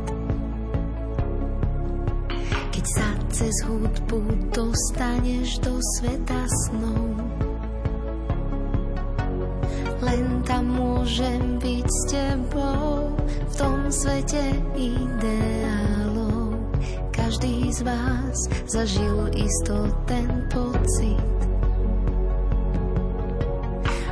keď sa cez hudbu dostaneš do sveta snov. Len tam môžem byť s tebou v tom svete ideálov. Každý z vás zažil isto ten pocit.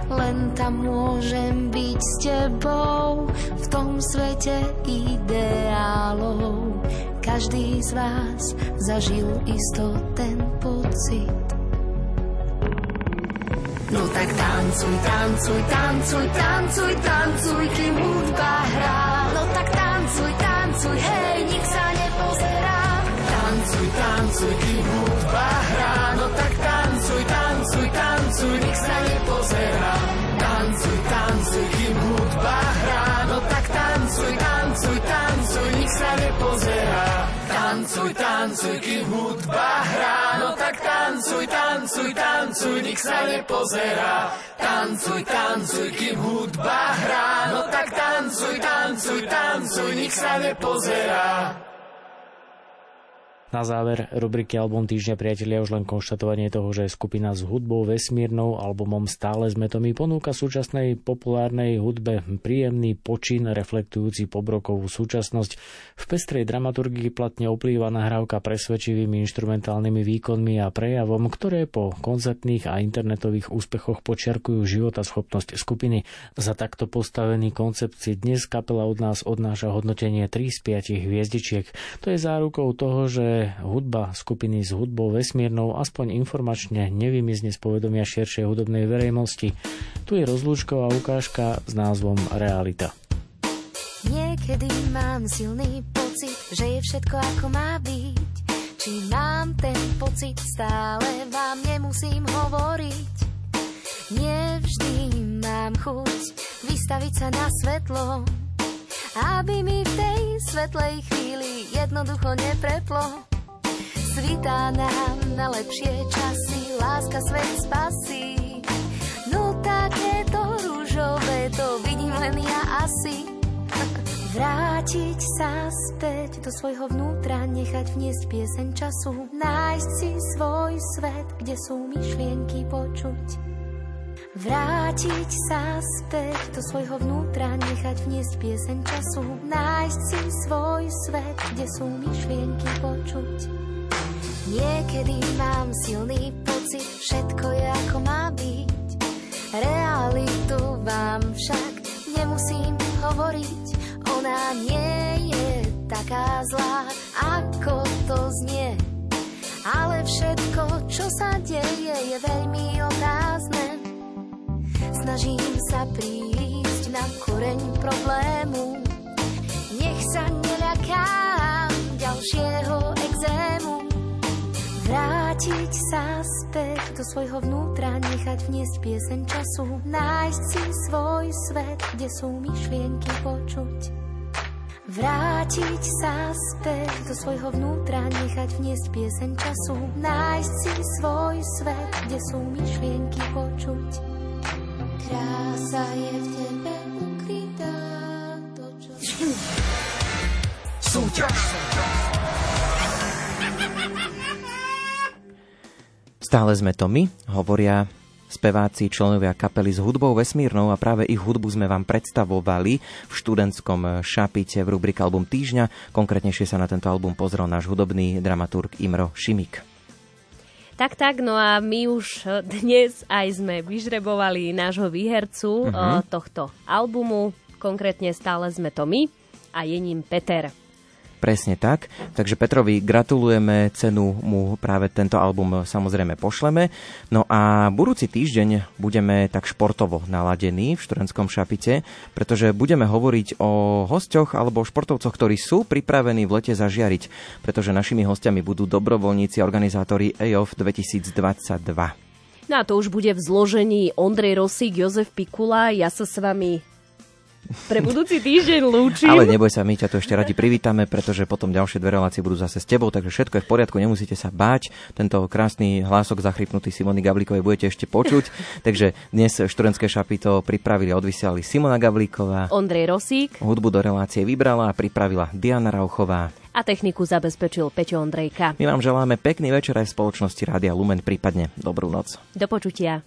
Len tam môžem byť s tebou v tom svete ideálov. Každý z vás zažil isto ten pocit. No tak tancuj, tancuj, tancuj, tancuj, tancuj, kým hudba hrá. No tak tancuj, tancuj, hej, nik sa nepozerá. Tancuj, tancuj, kým hudba hrá, no tak tancuj, tancuj, tancuj, nik sa nepozerá. Tancuj, tancuj, kým hudba hrá, no tak tancuj, tancuj, tancuj, nik sa nepozerá. Tancuj, tancuj, kým hudba hrá, no tak tancuj, tancuj, tancuj, nik sa nepozerá. Na záver rubriky Album týždňa priatelia už len konštatovanie toho, že skupina s hudbou vesmírnou albumom Stále sme to my ponúka súčasnej populárnej hudbe príjemný počin reflektujúci pobrokovú súčasnosť. V pestrej dramaturgii platne oplýva nahrávka presvedčivými instrumentálnymi výkonmi a prejavom, ktoré po koncertných a internetových úspechoch počiarkujú schopnosť skupiny. Za takto postavený koncept si dnes kapela od nás odnáša hodnotenie 3 z 5 hviezdičiek. To je zárukou toho, že hudba skupiny s hudbou vesmírnou aspoň informačne nevymizne z povedomia širšej hudobnej verejnosti. Tu je rozlúčková ukážka s názvom Realita. Niekedy mám silný pocit, že je všetko ako má byť. Či mám ten pocit stále, vám nemusím hovoriť. Nevždy mám chuť vystaviť sa na svetlo, aby mi v tej svetlej chvíli jednoducho nepreplo. Svitá nám na lepšie časy, láska svet spasí. No takéto rúžové to vidím len ja asi. (laughs) Vrátiť sa späť do svojho vnútra, nechať vniesť pieseň času, nájsť si svoj svet, kde sú myšlienky počuť. Vrátiť sa späť do svojho vnútra, nechať vniesť pieseň času, nájsť si svoj svet, kde sú myšlienky počuť. Niekedy mám silný pocit, všetko je ako má byť. Realitu vám však nemusím hovoriť, ona nie je taká zlá, ako to znie. Ale všetko, čo sa deje, je veľmi otázne Snažím sa prísť na koreň problému. Nech sa neľakám ďalšieho exému. Vrátiť sa späť do svojho vnútra, nechať vniesť pieseň času, nájsť si svoj svet, kde sú myšlienky počuť. Vrátiť sa späť do svojho vnútra, nechať vniesť pieseň času, nájsť si svoj svet, kde sú myšlienky počuť. Krása je v tebe ukrytá, to, čo Súťaž. Stále sme to my, hovoria speváci, členovia kapely s hudbou vesmírnou a práve ich hudbu sme vám predstavovali v študentskom šapite v rubrike Album týždňa. Konkrétnejšie sa na tento album pozrel náš hudobný dramaturg Imro Šimik. Tak, tak, no a my už dnes aj sme vyžrebovali nášho výhercu uh-huh. tohto albumu, konkrétne stále sme to my a je ním Peter. Presne tak. Takže Petrovi gratulujeme, cenu mu práve tento album samozrejme pošleme. No a budúci týždeň budeme tak športovo naladení v študentskom šapite, pretože budeme hovoriť o hosťoch alebo športovcoch, ktorí sú pripravení v lete zažiariť, pretože našimi hostiami budú dobrovoľníci a organizátori EOF 2022. No a to už bude v zložení Ondrej Rosík, Jozef Pikula. Ja sa s vami pre budúci týždeň lúčim. Ale neboj sa, my ťa tu ešte radi privítame, pretože potom ďalšie dve relácie budú zase s tebou, takže všetko je v poriadku, nemusíte sa báť. Tento krásny hlások zachrypnutý Simony Gavlíkovej budete ešte počuť. (laughs) takže dnes študentské šapito pripravili a odvysielali Simona Gavlíková. Ondrej Rosík. Hudbu do relácie vybrala a pripravila Diana Rauchová a techniku zabezpečil Peťo Ondrejka. My vám želáme pekný večer aj v spoločnosti Rádia Lumen, prípadne dobrú noc. Do počutia.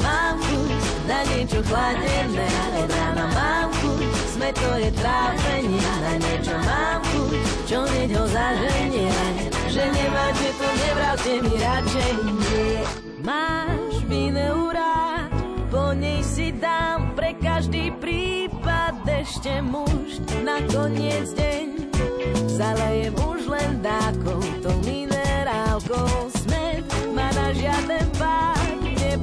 mám chuť na niečo chladené. Od rána mám chuť sme, to je trápenie Na niečo mám chuť, čo hneď ho zaženie. Že nemáte to, nevráte mi radšej. Nie Máš vineu rád, po nej si dám Pre každý prípad ešte muž. Na koniec deň zalejem už len dákou To minerálkou. Smet má na žiaden pád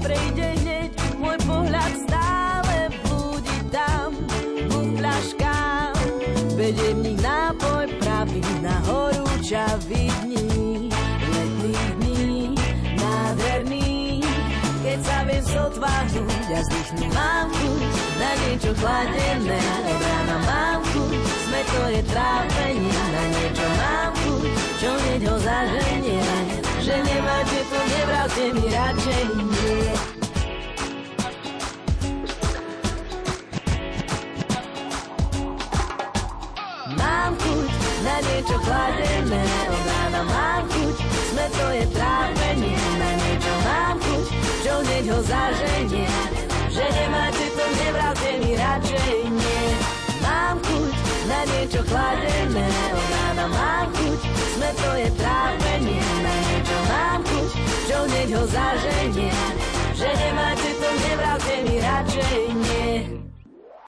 Neprejde hneď môj pohľad stále Bedevník nápoj pravý na horúčavý dní, letných dní, nádherný. Keď sa viem sotváhnuť a zdychnúť mám chuť na niečo chladené, od rána mám chuť, sme to je trápenie, na niečo mám chuť, čo hneď ho zaženie, že nemáte to, nevráte mi radšej nie. na niečo chladené, od rána mám chuť, sme to je trápenie, na niečo mám chuť, čo hneď ho zaženie, že nemáte to, nevráte mi radšej nie. Mám chuť na niečo chladené, od mám chuť, sme je trápenie, na niečo mám chuť, čo hneď ho zaženie, že nemáte to, nevráte mi radšej nie.